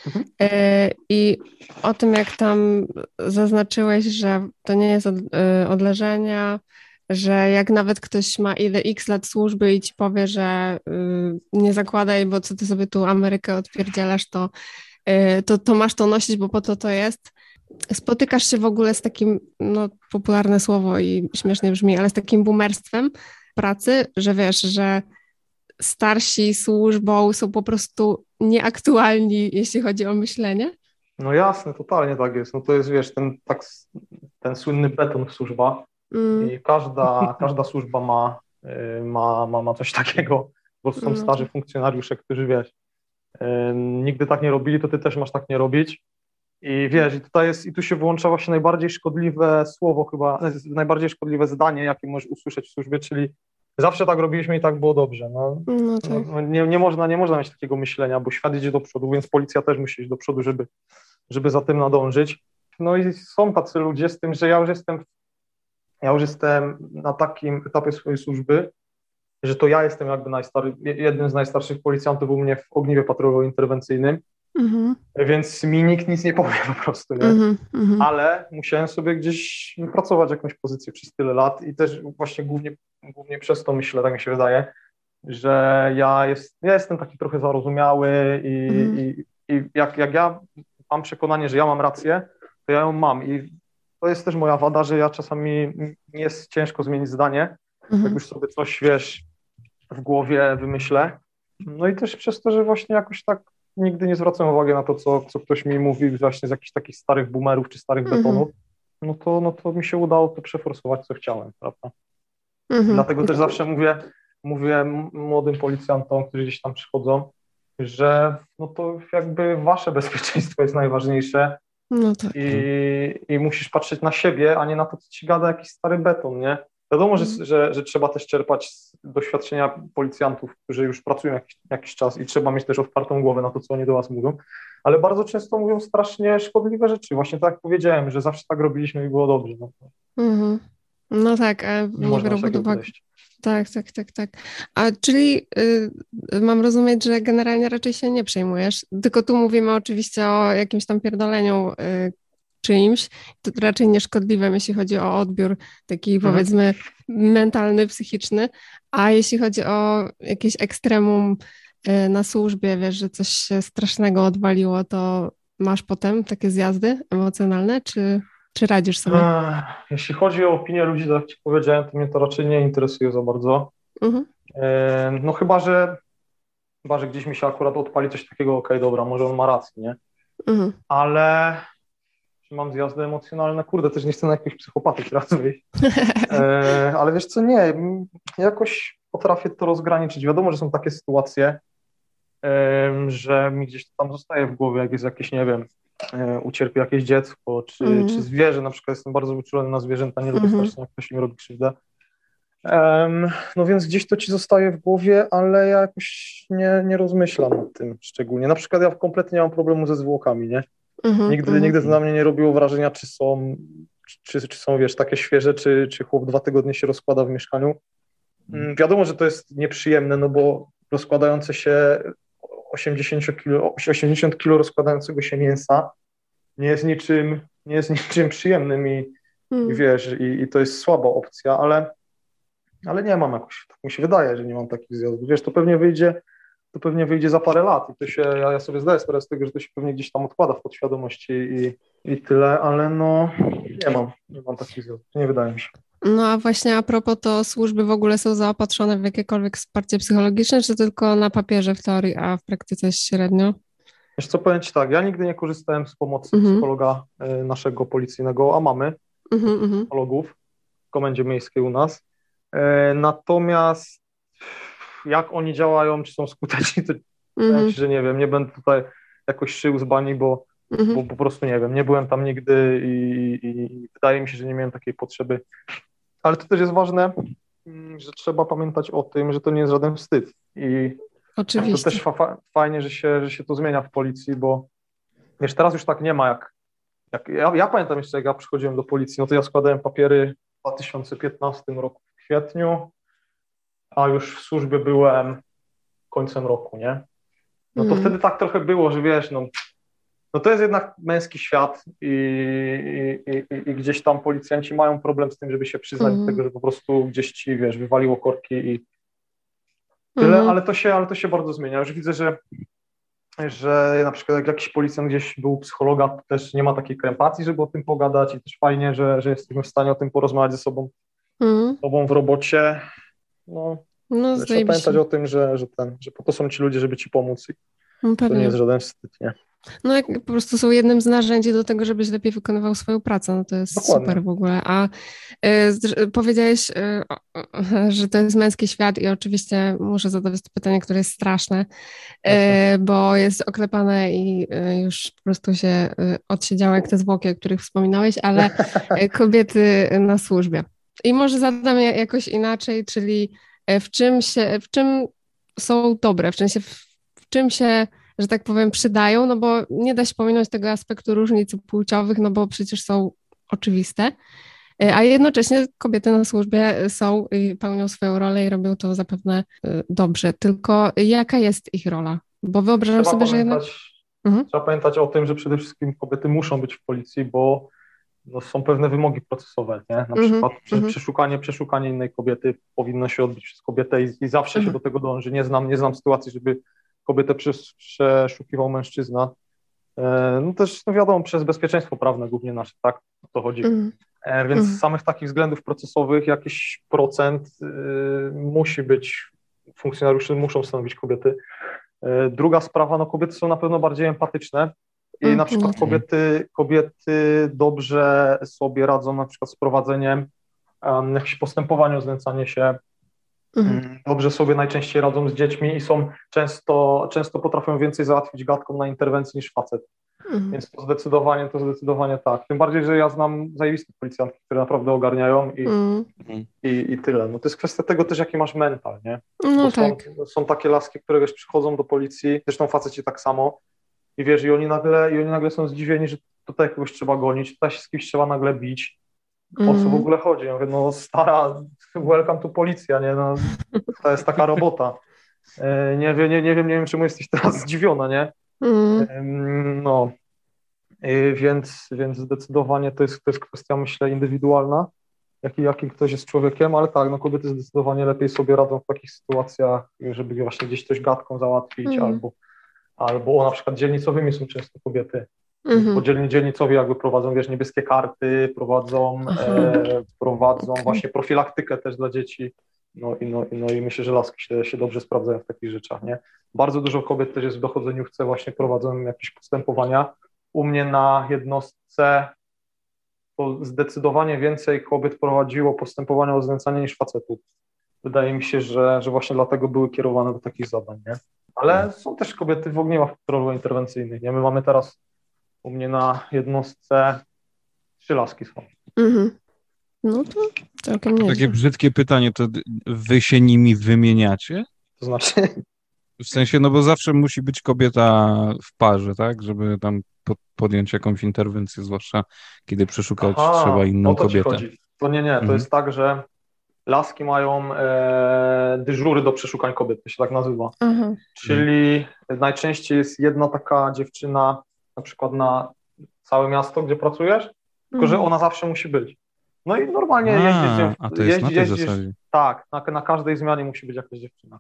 Speaker 1: Mhm. Y, I o tym, jak tam zaznaczyłeś, że to nie jest od, y, od leżenia, że jak nawet ktoś ma ile x lat służby i ci powie, że y, nie zakładaj, bo co ty sobie tu Amerykę odpierdzielasz, to, y, to, to masz to nosić, bo po to to jest. Spotykasz się w ogóle z takim, no popularne słowo i śmiesznie brzmi, ale z takim boomerstwem pracy, że wiesz, że starsi służbą są po prostu nieaktualni, jeśli chodzi o myślenie?
Speaker 3: No jasne, totalnie tak jest. No to jest, wiesz, ten, tak, ten słynny beton w służbach, Mm. I każda, każda służba ma, y, ma, ma, ma coś takiego, bo są mm. starzy funkcjonariusze, którzy wiesz, y, nigdy tak nie robili, to ty też masz tak nie robić. I wiesz, i tutaj jest, i tu się wyłącza właśnie najbardziej szkodliwe słowo chyba, najbardziej szkodliwe zdanie, jakie możesz usłyszeć w służbie, czyli zawsze tak robiliśmy i tak było dobrze. No, no tak. no, nie, nie, można, nie można mieć takiego myślenia, bo świat idzie do przodu, więc policja też musi iść do przodu, żeby, żeby za tym nadążyć. No i są tacy ludzie z tym, że ja już jestem ja już jestem na takim etapie swojej służby, że to ja jestem jakby najstar- jednym z najstarszych policjantów u mnie w ogniwie patrolowo-interwencyjnym, mm-hmm. więc mi nikt nic nie powie po prostu, nie? Mm-hmm. Ale musiałem sobie gdzieś pracować jakąś pozycję przez tyle lat i też właśnie głównie, głównie przez to myślę, tak mi się wydaje, że ja, jest, ja jestem taki trochę zarozumiały i, mm. i, i jak, jak ja mam przekonanie, że ja mam rację, to ja ją mam i to jest też moja wada, że ja czasami nie jest ciężko zmienić zdanie, mhm. jak już sobie coś, wiesz, w głowie wymyślę. No i też przez to, że właśnie jakoś tak nigdy nie zwracam uwagi na to, co, co ktoś mi mówi właśnie z jakichś takich starych boomerów czy starych mhm. betonów, no to, no to mi się udało to przeforsować, co chciałem, prawda? Mhm. Dlatego też zawsze mówię, mówię młodym policjantom, którzy gdzieś tam przychodzą, że no to jakby wasze bezpieczeństwo jest najważniejsze, no tak. I, I musisz patrzeć na siebie, a nie na to, co ci gada jakiś stary beton, nie? Wiadomo, że, mhm. że, że trzeba też czerpać z doświadczenia policjantów, którzy już pracują jakiś, jakiś czas i trzeba mieć też otwartą głowę na to, co oni do was mówią, ale bardzo często mówią strasznie szkodliwe rzeczy. Właśnie tak jak powiedziałem, że zawsze tak robiliśmy i było dobrze. No,
Speaker 1: mhm. no tak, a nie, biorą pod uwagę. Tak, tak, tak, tak. A czyli y, mam rozumieć, że generalnie raczej się nie przejmujesz, tylko tu mówimy oczywiście o jakimś tam pierdoleniu y, czyimś, to raczej nieszkodliwe, jeśli chodzi o odbiór taki mhm. powiedzmy mentalny, psychiczny, a jeśli chodzi o jakieś ekstremum y, na służbie, wiesz, że coś się strasznego odwaliło, to masz potem takie zjazdy emocjonalne, czy... Czy radzisz sobie?
Speaker 3: Jeśli chodzi o opinię ludzi, tak jak Ci powiedziałem, to mnie to raczej nie interesuje za bardzo. Mhm. No chyba, że chyba, że gdzieś mi się akurat odpali coś takiego, okej, okay, dobra, może on ma rację, nie? Mhm. Ale czy mam zjazdy emocjonalne? Kurde, też nie chcę na jakiegoś psychopaty teraz wyjść. E, ale wiesz co, nie, jakoś potrafię to rozgraniczyć. Wiadomo, że są takie sytuacje, że mi gdzieś to tam zostaje w głowie, jak jest jakieś, nie wiem, E, ucierpi jakieś dziecko, czy, mm. czy zwierzę, na przykład jestem bardzo uczulony na zwierzęta, nie lubię mm strasznie, jak ktoś mi robi krzywdę. Um, no więc gdzieś to ci zostaje w głowie, ale ja jakoś nie, nie rozmyślam nad tym szczególnie. Na przykład ja kompletnie nie mam problemu ze zwłokami, nie? -hmm, nigdy, -hmm. nigdy to na mnie nie robiło wrażenia, czy są, czy, czy są, wiesz, takie świeże, czy, czy chłop dwa tygodnie się rozkłada w mieszkaniu. Mm, Wiadomo, że to jest nieprzyjemne, no bo rozkładające się 80 kilo, 80 kilo rozkładającego się mięsa nie jest niczym, nie jest niczym przyjemnym i, i
Speaker 1: Mm.
Speaker 3: wiesz, i, i to jest słaba opcja, ale, ale nie mam jakoś, tak mi się wydaje, że nie mam takich zjazdów. Wiesz, to pewnie wyjdzie, to pewnie wyjdzie za parę lat i to się, ja, ja sobie zdaję sprawę z tego, że to się pewnie gdzieś tam odkłada w podświadomości i, i tyle, ale no nie mam, nie mam takich zjazdów, nie wydaje mi się.
Speaker 1: No a właśnie a propos, to służby w ogóle są zaopatrzone w jakiekolwiek wsparcie psychologiczne, czy tylko na papierze w teorii, a w praktyce średnio?
Speaker 3: Wiesz co, powiem Ci tak, ja nigdy nie korzystałem z pomocy
Speaker 1: Mhm.
Speaker 3: psychologa y, naszego policyjnego, a mamy
Speaker 1: Mhm, mhm.
Speaker 3: psychologów w komendzie miejskiej u nas. E, Natomiast jak oni działają, czy są skuteczni, to Ci, że nie wiem, nie będę tutaj jakoś szył z bani, bo,
Speaker 1: mhm.
Speaker 3: bo po prostu nie wiem, nie byłem tam nigdy i, i, wydaje mi się, że nie miałem takiej potrzeby. Ale to też jest ważne, mm, że trzeba pamiętać o tym, że to nie jest żaden wstyd i to
Speaker 1: Oczywiście.
Speaker 3: też fa- fa- fajnie, że się, że się to zmienia w policji, bo wiesz, teraz już tak nie ma jak. jak ja, ja pamiętam jeszcze, jak ja przychodziłem do policji, no to ja składałem papiery w 2015 roku w kwietniu, a już w służbie byłem końcem roku, nie? No to
Speaker 1: Mhm.
Speaker 3: wtedy tak trochę było, że wiesz, no, no to jest jednak męski świat i, i, i, i gdzieś tam policjanci mają problem z tym, żeby się przyznać
Speaker 1: Mhm.
Speaker 3: do tego, że po prostu gdzieś ci, wiesz, wywaliło korki i, Tyle,
Speaker 1: Mhm.
Speaker 3: ale, to się, ale to się bardzo zmienia. Już widzę, że, że na przykład jak jakiś policjant gdzieś był psychologa, to też nie ma takiej krępacji, żeby o tym pogadać i też fajnie, że, że jesteśmy w stanie o tym porozmawiać ze sobą,
Speaker 1: Mhm.
Speaker 3: sobą w robocie. No,
Speaker 1: No,
Speaker 3: trzeba pamiętać o tym, że, że, ten, że po to są ci ludzie, żeby ci pomóc i
Speaker 1: No,
Speaker 3: to nie jest żaden wstyd, nie?
Speaker 1: No jak po prostu są jednym z narzędzi do tego, żebyś lepiej wykonywał swoją pracę, no to jest
Speaker 3: Dokładnie.
Speaker 1: super w ogóle. A y, zdr- powiedziałeś, y, o- że to jest męski świat i oczywiście muszę zadać to pytanie, które jest straszne, y, bo jest oklepane i y, już po prostu się y, odsiedziało jak te zwłoki, o których wspominałeś, ale y, kobiety na służbie. I może zadam je jakoś inaczej, czyli y, w czym się, w czym są dobre, w sensie w, w czym się że tak powiem, przydają, no bo nie da się pominąć tego aspektu różnic płciowych, no bo przecież są oczywiste, E, a jednocześnie kobiety na służbie są i pełnią swoją rolę i robią to zapewne e, dobrze. Tylko jaka jest ich rola? Bo wyobrażam
Speaker 3: Trzeba
Speaker 1: sobie, że jednak... Mhm.
Speaker 3: trzeba pamiętać o tym, że przede wszystkim kobiety muszą być w policji, bo no, są pewne wymogi procesowe, nie? Na
Speaker 1: Mhm,
Speaker 3: przykład
Speaker 1: mhm.
Speaker 3: przeszukanie, przeszukanie innej kobiety powinno się odbyć przez kobietę i, i zawsze się
Speaker 1: Mhm.
Speaker 3: do tego dąży. Nie znam, nie znam sytuacji, żeby kobietę przes- przeszukiwał mężczyzna. E, no też, no wiadomo, przez bezpieczeństwo prawne głównie nasze, tak? O to chodzi.
Speaker 1: Mhm.
Speaker 3: E, Więc
Speaker 1: Mhm.
Speaker 3: z samych takich względów procesowych jakiś procent y, musi być, funkcjonariuszy muszą stanowić kobiety. E, Druga sprawa, no kobiety są na pewno bardziej empatyczne i na przykład kobiety, kobiety dobrze sobie radzą na przykład z prowadzeniem um, jakichś postępowań o znęcanie się,
Speaker 1: Mhm.
Speaker 3: Mm, dobrze sobie najczęściej radzą z dziećmi i są często, często potrafią więcej załatwić gadką na interwencji niż facet.
Speaker 1: Mhm.
Speaker 3: Więc to zdecydowanie, to zdecydowanie tak. Tym bardziej, że ja znam zajebiste policjantki, które naprawdę ogarniają i,
Speaker 1: Mhm.
Speaker 3: i, i tyle. No to jest kwestia tego też, jaki masz mental, nie?
Speaker 1: No
Speaker 3: Bo
Speaker 1: tak.
Speaker 3: są, są takie laski, które wiesz, przychodzą do policji, zresztą faceci tak samo i wiesz, i oni nagle, i oni nagle są zdziwieni, że tutaj kogoś trzeba gonić, tutaj się z kimś trzeba nagle bić. O co w
Speaker 1: Mhm.
Speaker 3: ogóle chodzi? Ja mówię, no stara, welcome to policja, nie? No, to jest taka robota. E, Nie wiem, nie, nie wiem, nie wiem, czemu jesteś teraz zdziwiona, nie? Em, No, Y, więc, więc zdecydowanie to jest, to jest kwestia, myślę, indywidualna, jaki, jaki ktoś jest człowiekiem, ale tak, no kobiety zdecydowanie lepiej sobie radzą w takich sytuacjach, żeby właśnie gdzieś coś gadką załatwić,
Speaker 1: Mhm.
Speaker 3: albo, albo na przykład dzielnicowymi są często kobiety,
Speaker 1: Mhm.
Speaker 3: bo dzielnicowi jakby prowadzą, wiesz, niebieskie karty, prowadzą, e, prowadzą właśnie profilaktykę też dla dzieci, no i, no, i- no i myślę, że laski się, się dobrze sprawdzają w takich rzeczach, nie? Bardzo dużo kobiet też jest w dochodzeniówce, właśnie prowadzą jakieś postępowania. U mnie na jednostce to zdecydowanie więcej kobiet prowadziło postępowania o znęcanie niż facetów. Wydaje mi się, że, że właśnie dlatego były kierowane do takich zadań, nie? Ale są też kobiety w ogniach interwencyjnych, nie? My mamy teraz u mnie na jednostce trzy laski są.
Speaker 1: Mhm. No to całkiem
Speaker 2: Takie brzydkie pytanie, to wy się nimi wymieniacie?
Speaker 3: To znaczy,
Speaker 2: W sensie, no bo zawsze musi być kobieta w parze, tak? Żeby tam po, podjąć jakąś interwencję, zwłaszcza kiedy przeszukać
Speaker 3: Aha,
Speaker 2: trzeba inną
Speaker 3: o to
Speaker 2: kobietę.
Speaker 3: To nie, nie, to
Speaker 2: Mhm.
Speaker 3: jest tak, że laski mają e, dyżury do przeszukań kobiet, to się tak nazywa.
Speaker 1: Aha.
Speaker 3: Czyli najczęściej jest jedna taka dziewczyna, na przykład na całe miasto, gdzie pracujesz, tylko że
Speaker 1: Mhm.
Speaker 3: ona zawsze musi być. No i normalnie
Speaker 2: A,
Speaker 3: jeździsz,
Speaker 2: a to jest na tej
Speaker 3: jeździsz,
Speaker 2: zasadzie.
Speaker 3: tak, na, na każdej zmianie musi być jakaś dziewczyna.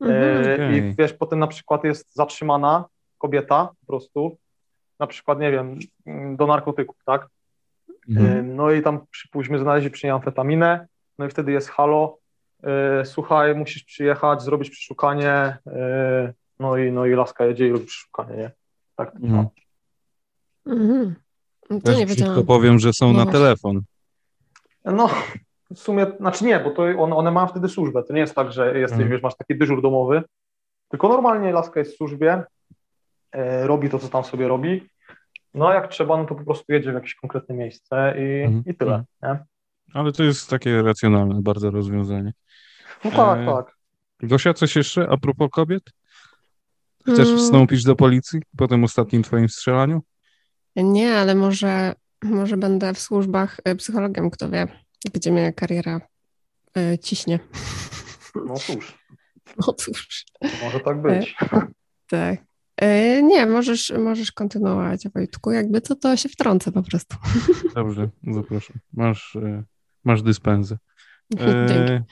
Speaker 1: Mhm.
Speaker 3: E. I wiesz, potem na przykład jest zatrzymana kobieta po prostu, na przykład, nie wiem, do narkotyków, tak?
Speaker 2: Mhm.
Speaker 3: E, No i tam przypuśćmy, znaleźli przy niej amfetaminę, no i wtedy jest halo, e, słuchaj, musisz przyjechać, zrobić przeszukanie, e, no i, no i laska jedzie i robi przeszukanie, nie? Tak. to
Speaker 2: Mhm.
Speaker 1: Mhm. No To
Speaker 2: Też
Speaker 1: nie wiedziałam.
Speaker 2: powiem, że są
Speaker 1: No
Speaker 2: na telefon.
Speaker 3: No, w sumie, znaczy nie, bo to one, one mają wtedy służbę. To nie jest tak, że jesteś,
Speaker 2: Mhm.
Speaker 3: wiesz, masz taki dyżur domowy, tylko normalnie laska jest w służbie, e, robi to, co tam sobie robi. No a jak trzeba, no to po prostu jedzie w jakieś konkretne miejsce i,
Speaker 2: Mhm.
Speaker 3: i tyle. Nie?
Speaker 2: Ale to jest takie racjonalne bardzo rozwiązanie.
Speaker 3: No tak,
Speaker 2: E,
Speaker 3: tak.
Speaker 2: Gosia, coś jeszcze a propos kobiet? Chcesz
Speaker 1: Mm.
Speaker 2: wstąpić do policji po tym ostatnim twoim strzelaniu?
Speaker 1: Nie, ale może, może będę w służbach y, psychologiem, kto wie, gdzie mnie kariera y, ciśnie.
Speaker 3: No cóż,
Speaker 1: No cóż,
Speaker 3: może tak być.
Speaker 1: tak. Y, Nie, możesz, możesz kontynuować, Wojtku. Jakby to, to się wtrącę po prostu.
Speaker 2: Dobrze, zapraszam. Masz, e, masz dyspensę. E,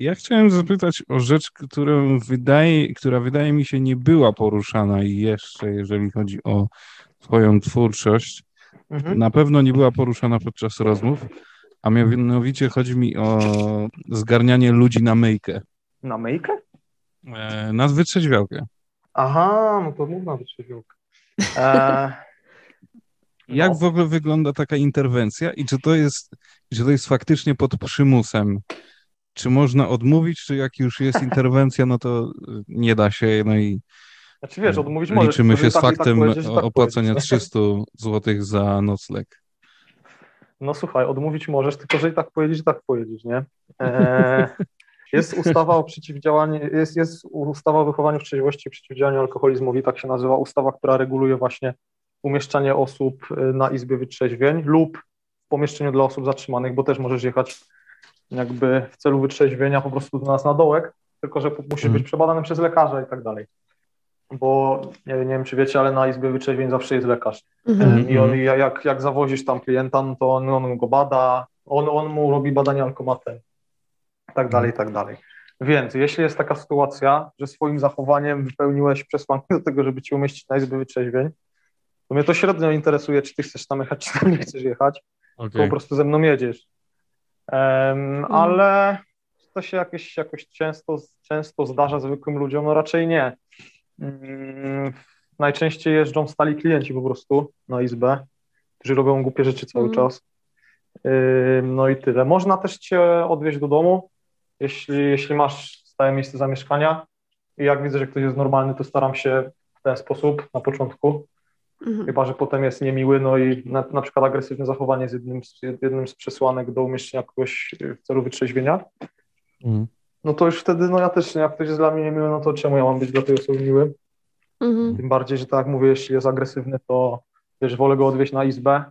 Speaker 2: ja chciałem zapytać o rzecz, którą wydaje, która wydaje mi się nie była poruszana jeszcze, jeżeli chodzi o twoją twórczość.
Speaker 3: Mhm.
Speaker 2: Na pewno nie była poruszana podczas rozmów, a mianowicie chodzi mi o zgarnianie ludzi na myjkę,
Speaker 3: Na myjkę?
Speaker 2: e, na wytrzeźwiałkę.
Speaker 3: Aha, no to mów na wytrzeźwiałkę. E,
Speaker 2: Jak
Speaker 3: No.
Speaker 2: w ogóle wygląda taka interwencja i czy to jest, czy to jest faktycznie pod przymusem? Czy można odmówić, czy jak już jest interwencja, no to y, nie da się, no i
Speaker 3: znaczy wiesz, odmówić możesz.
Speaker 2: liczymy się
Speaker 3: że
Speaker 2: z
Speaker 3: tak- tak
Speaker 2: faktem
Speaker 3: powiedzieć, i tak
Speaker 2: opłacenia
Speaker 3: powiedzieć.
Speaker 2: 300 zł za nocleg.
Speaker 3: No słuchaj, odmówić możesz, tylko że i tak pojedziesz, i tak pojedziesz, nie? E, jest ustawa o przeciwdziałaniu, jest, jest ustawa o wychowaniu w trzeźwości i przeciwdziałaniu alkoholizmowi, tak się nazywa, ustawa, która reguluje właśnie umieszczanie osób y, na izbie wytrzeźwień lub pomieszczeniu dla osób zatrzymanych, bo też możesz jechać jakby w celu wytrzeźwienia po prostu do nas na dołek, tylko że musisz
Speaker 2: Mhm.
Speaker 3: być przebadany przez lekarza i tak dalej. Bo nie, nie wiem, czy wiecie, ale na izbie wytrzeźwień zawsze jest lekarz.
Speaker 1: Mhm.
Speaker 3: I on, jak, jak zawozisz tam klienta, no to on, on go bada, on, on mu robi badania alkomatem, i tak dalej, i tak dalej. Więc jeśli jest taka sytuacja, że swoim zachowaniem wypełniłeś przesłankę do tego, żeby cię umieścić na izbę wytrzeźwień, to mnie to średnio interesuje, czy ty chcesz tam jechać, czy tam nie chcesz jechać, to po prostu ze mną jedziesz. Em, Ale czy to się jakieś, jakoś często, często zdarza zwykłym ludziom? No raczej nie. Mm, Najczęściej jeżdżą stali klienci po prostu na izbę, którzy robią głupie rzeczy cały
Speaker 1: Mm.
Speaker 3: czas. Ym, No i tyle. Można też cię odwieźć do domu, jeśli, jeśli masz stałe miejsce zamieszkania. I jak widzę, że ktoś jest normalny, to staram się w ten sposób na początku.
Speaker 1: Mhm.
Speaker 3: Chyba, że potem jest niemiły, no i na, na przykład agresywne zachowanie jest jednym z, jednym z przesłanek do umieszczenia kogoś w celu wytrzeźwienia.
Speaker 2: Mhm.
Speaker 3: No to już wtedy, no ja też, jak ktoś jest dla mnie niemiły, no to czemu ja mam być dla tej osoby miły?
Speaker 1: Mhm.
Speaker 3: Tym bardziej, że tak jak mówię, jeśli jest agresywny, to wiesz, wolę go odwieźć na izbę,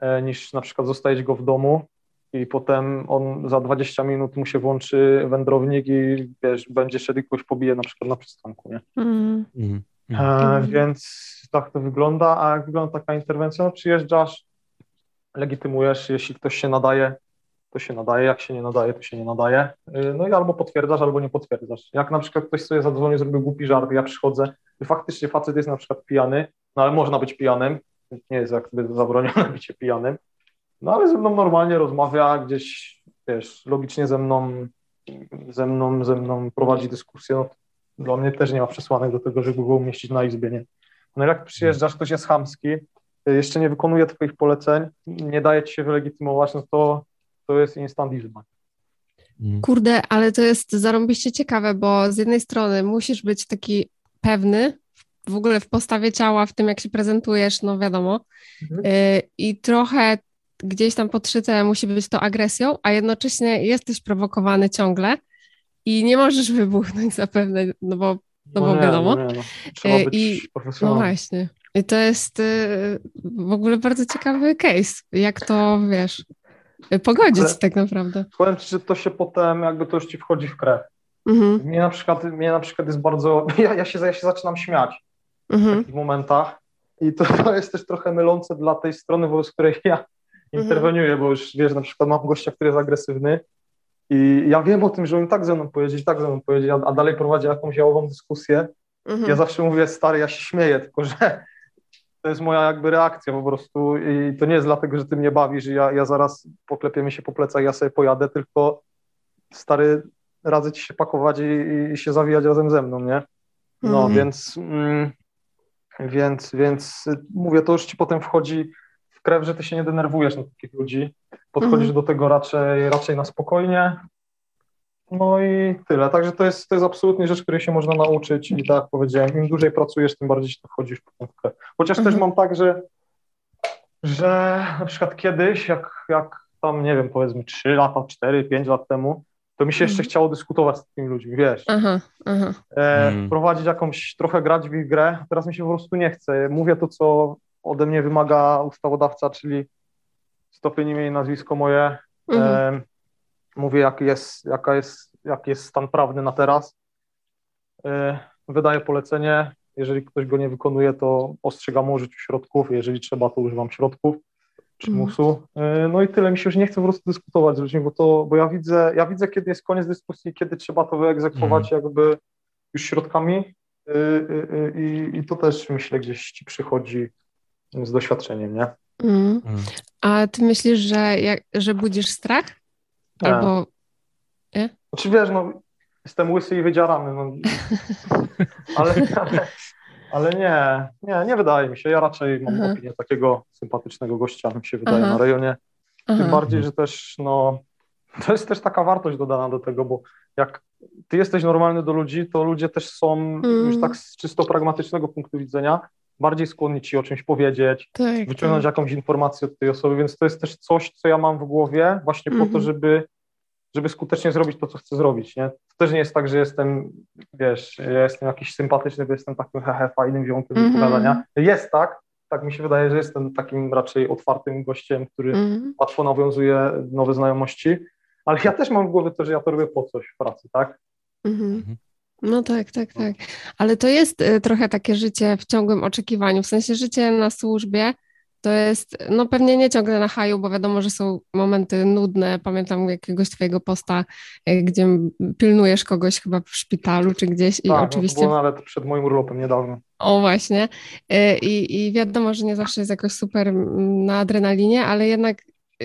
Speaker 3: e, niż na przykład zostawić go w domu i potem on za 20 minut mu się włączy wędrownik i wiesz, będzie szedł i kogoś pobije na przykład na przystanku, nie?
Speaker 1: Mhm.
Speaker 2: Mhm.
Speaker 3: E,
Speaker 1: Mhm.
Speaker 3: Więc tak to wygląda, a jak wygląda taka interwencja? No przyjeżdżasz, legitymujesz, jeśli ktoś się nadaje, to się nadaje, jak się nie nadaje, to się nie nadaje. Y, No i albo potwierdzasz, albo nie potwierdzasz. Jak na przykład ktoś sobie zadzwonił, zrobił głupi żart, ja przychodzę i faktycznie facet jest na przykład pijany, no ale można być pijanym, nie jest jakby zabronione bycie pijanym, no ale ze mną normalnie rozmawia, gdzieś, wiesz, logicznie ze mną, ze mną, ze mną prowadzi dyskusję, no to dla mnie też nie ma przesłanek do tego, żeby go umieścić na izbie, nie? No jak przyjeżdżasz, ktoś jest chamski, y, jeszcze nie wykonuje twoich poleceń, nie daje ci się wylegitymować, no to to jest instant izba.
Speaker 2: Mhm.
Speaker 1: Kurde, ale to jest zarąbiście ciekawe, bo z jednej strony musisz być taki pewny w ogóle w postawie ciała, w tym jak się prezentujesz, no wiadomo,
Speaker 3: Mhm.
Speaker 1: y, i trochę gdzieś tam podszyte musi być to agresją, a jednocześnie jesteś prowokowany ciągle i nie możesz wybuchnąć zapewne, no bo No bo
Speaker 3: nie,
Speaker 1: wiadomo.
Speaker 3: No nie, no. Trzeba
Speaker 1: Y,
Speaker 3: być
Speaker 1: i- no właśnie. I to jest y, w ogóle bardzo ciekawy case, jak to, wiesz, y, pogodzić Ale tak naprawdę.
Speaker 3: Powiem Ci, że to się potem, jakby to już Ci wchodzi w krew. Mhm. Mnie, na przykład, mnie na przykład jest bardzo, ja, ja, się, ja się zaczynam śmiać mhm. w takich momentach i to, to jest też trochę mylące dla tej strony, wobec której ja mhm. interweniuję, bo już wiesz, na przykład mam gościa, który jest agresywny i ja wiem o tym, że on tak ze mną powiedzieć, tak ze mną powiedzieć, a, a dalej prowadzi jakąś jałową dyskusję. Mhm. Ja zawsze mówię, stary, ja się śmieję, tylko że to jest moja jakby reakcja po prostu i to nie jest dlatego, że ty mnie bawisz i ja, ja zaraz poklepiemy się po plecach i ja sobie pojadę, tylko stary, radzę ci się pakować i, i się zawijać razem ze mną, nie? No, mhm. więc, mm, więc, więc mówię, to już ci potem wchodzi krew, że ty się nie denerwujesz na takich ludzi, podchodzisz mhm. do tego raczej, raczej na spokojnie, no i tyle. Także to jest, to jest absolutnie rzecz, której się można nauczyć i tak jak powiedziałem, im dłużej pracujesz, tym bardziej się to wchodzisz w Chociaż mhm. też mam tak, że, że na przykład kiedyś, jak, jak tam, nie wiem, powiedzmy 3 lata, 4, 5 lat temu, to mi się jeszcze mhm. chciało dyskutować z tymi ludźmi, wiesz. Aha, aha. E, mm. Prowadzić jakąś, trochę grać w ich grę. Teraz mi się po prostu nie chce. Mówię to, co ode mnie wymaga ustawodawca, czyli stopień imię i nazwisko moje. Mhm. E, mówię, jaki jest, jaka jest, jaki jest stan prawny na teraz. E, wydaję polecenie. Jeżeli ktoś go nie wykonuje, to ostrzegam o użyciu środków. Jeżeli trzeba, to używam środków przymusu. Mm. No i tyle. Mi się już nie chce po prostu dyskutować z ludźmi, bo, to, bo ja widzę, ja widzę, kiedy jest koniec dyskusji, kiedy trzeba to wyegzekwować mm. jakby już środkami y, y, y, i, i to też myślę gdzieś ci przychodzi z doświadczeniem, nie? Mm.
Speaker 1: A ty myślisz, że, jak, że budzisz strach? Albo...
Speaker 3: Nie? Znaczy wiesz, no jestem łysy i wydzierany, no. ale, ale, ale nie, nie, nie wydaje mi się. Ja raczej mam Aha. opinię takiego sympatycznego gościa, mi się wydaje, Aha. na rejonie. Tym Aha. bardziej, że też, no, to jest też taka wartość dodana do tego, bo jak ty jesteś normalny do ludzi, to ludzie też są mm. już tak z czysto pragmatycznego punktu widzenia bardziej skłonni ci o czymś powiedzieć, tak, wyciągnąć tak. jakąś informację od tej osoby, więc to jest też coś, co ja mam w głowie właśnie mm -hmm. po to, mhm. żeby żeby skutecznie zrobić to, co chcę zrobić, nie? To też nie jest tak, że jestem, wiesz, ja jestem jakiś sympatyczny, bo jestem takim hehe, fajnym ziomkiem mm -hmm. pogadania. Jest tak, tak mi się wydaje, że jestem takim raczej otwartym gościem, który mm -hmm. łatwo nawiązuje nowe znajomości, ale ja też mam w głowie to, że ja to robię po coś w pracy, tak?
Speaker 1: Mhm. No tak, tak, tak. Ale to jest y, trochę takie życie w ciągłym oczekiwaniu, w sensie życie na służbie, to jest, no pewnie nie ciągle na haju, bo wiadomo, że są momenty nudne. Pamiętam jakiegoś twojego posta, e, gdzie pilnujesz kogoś chyba w szpitalu czy gdzieś
Speaker 3: i tak, oczywiście... No to było nawet przed moim urlopem niedawno.
Speaker 1: O właśnie. E, I, I wiadomo, że nie zawsze jest jakoś super na adrenalinie, ale jednak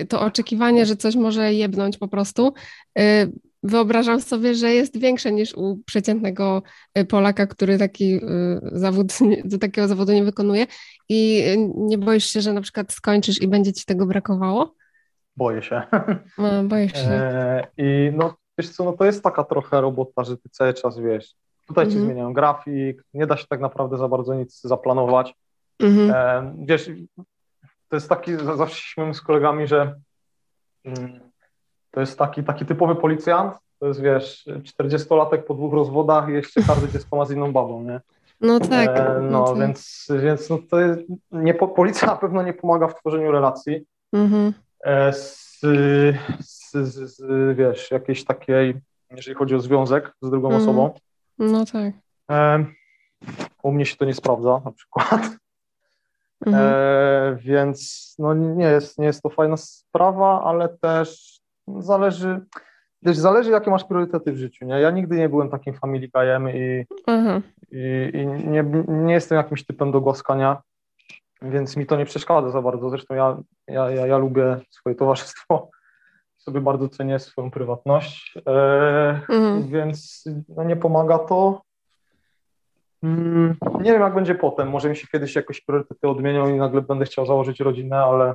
Speaker 1: to oczekiwanie, że coś może jebnąć po prostu, wyobrażam sobie, że jest większe niż u przeciętnego y, Polaka, który taki y, zawód, do takiego zawodu nie wykonuje. I y, nie boisz się, że na przykład skończysz i będzie ci tego brakowało?
Speaker 3: Boję się.
Speaker 1: No, boisz się.
Speaker 3: E, I no, wiesz co, no to jest taka trochę robota, że ty cały czas wiesz, tutaj mhm. ci zmieniają grafik, nie da się tak naprawdę za bardzo nic zaplanować. Mhm. E, wiesz, to jest taki, zawsze śmiemy z kolegami, że mm, to jest taki, taki typowy policjant, to jest, wiesz, 40-latek po dwóch rozwodach i jeszcze każdy dziecko ma z inną babą, nie?
Speaker 1: No tak.
Speaker 3: E, no, no tak. więc, więc no to jest, nie, policja na pewno nie pomaga w tworzeniu relacji mhm. e, z, z, z, z, wiesz, jakiejś takiej, jeżeli chodzi o związek z drugą mhm. osobą.
Speaker 1: No tak. E,
Speaker 3: u mnie się to nie sprawdza na przykład. Mhm. E, więc no nie jest, nie jest to fajna sprawa, ale też zależy, wiesz, zależy jakie masz priorytety w życiu, nie? Ja nigdy nie byłem takim family guyem i, mhm. i, i, nie, nie jestem jakimś typem do głaskania, więc mi to nie przeszkadza za bardzo. Zresztą ja, ja, ja, ja lubię swoje towarzystwo, sobie bardzo cenię swoją prywatność, e, mhm. więc no, nie pomaga to. Mm, nie wiem, jak będzie potem. Może mi się kiedyś jakoś priorytety odmienią i nagle będę chciał założyć rodzinę, ale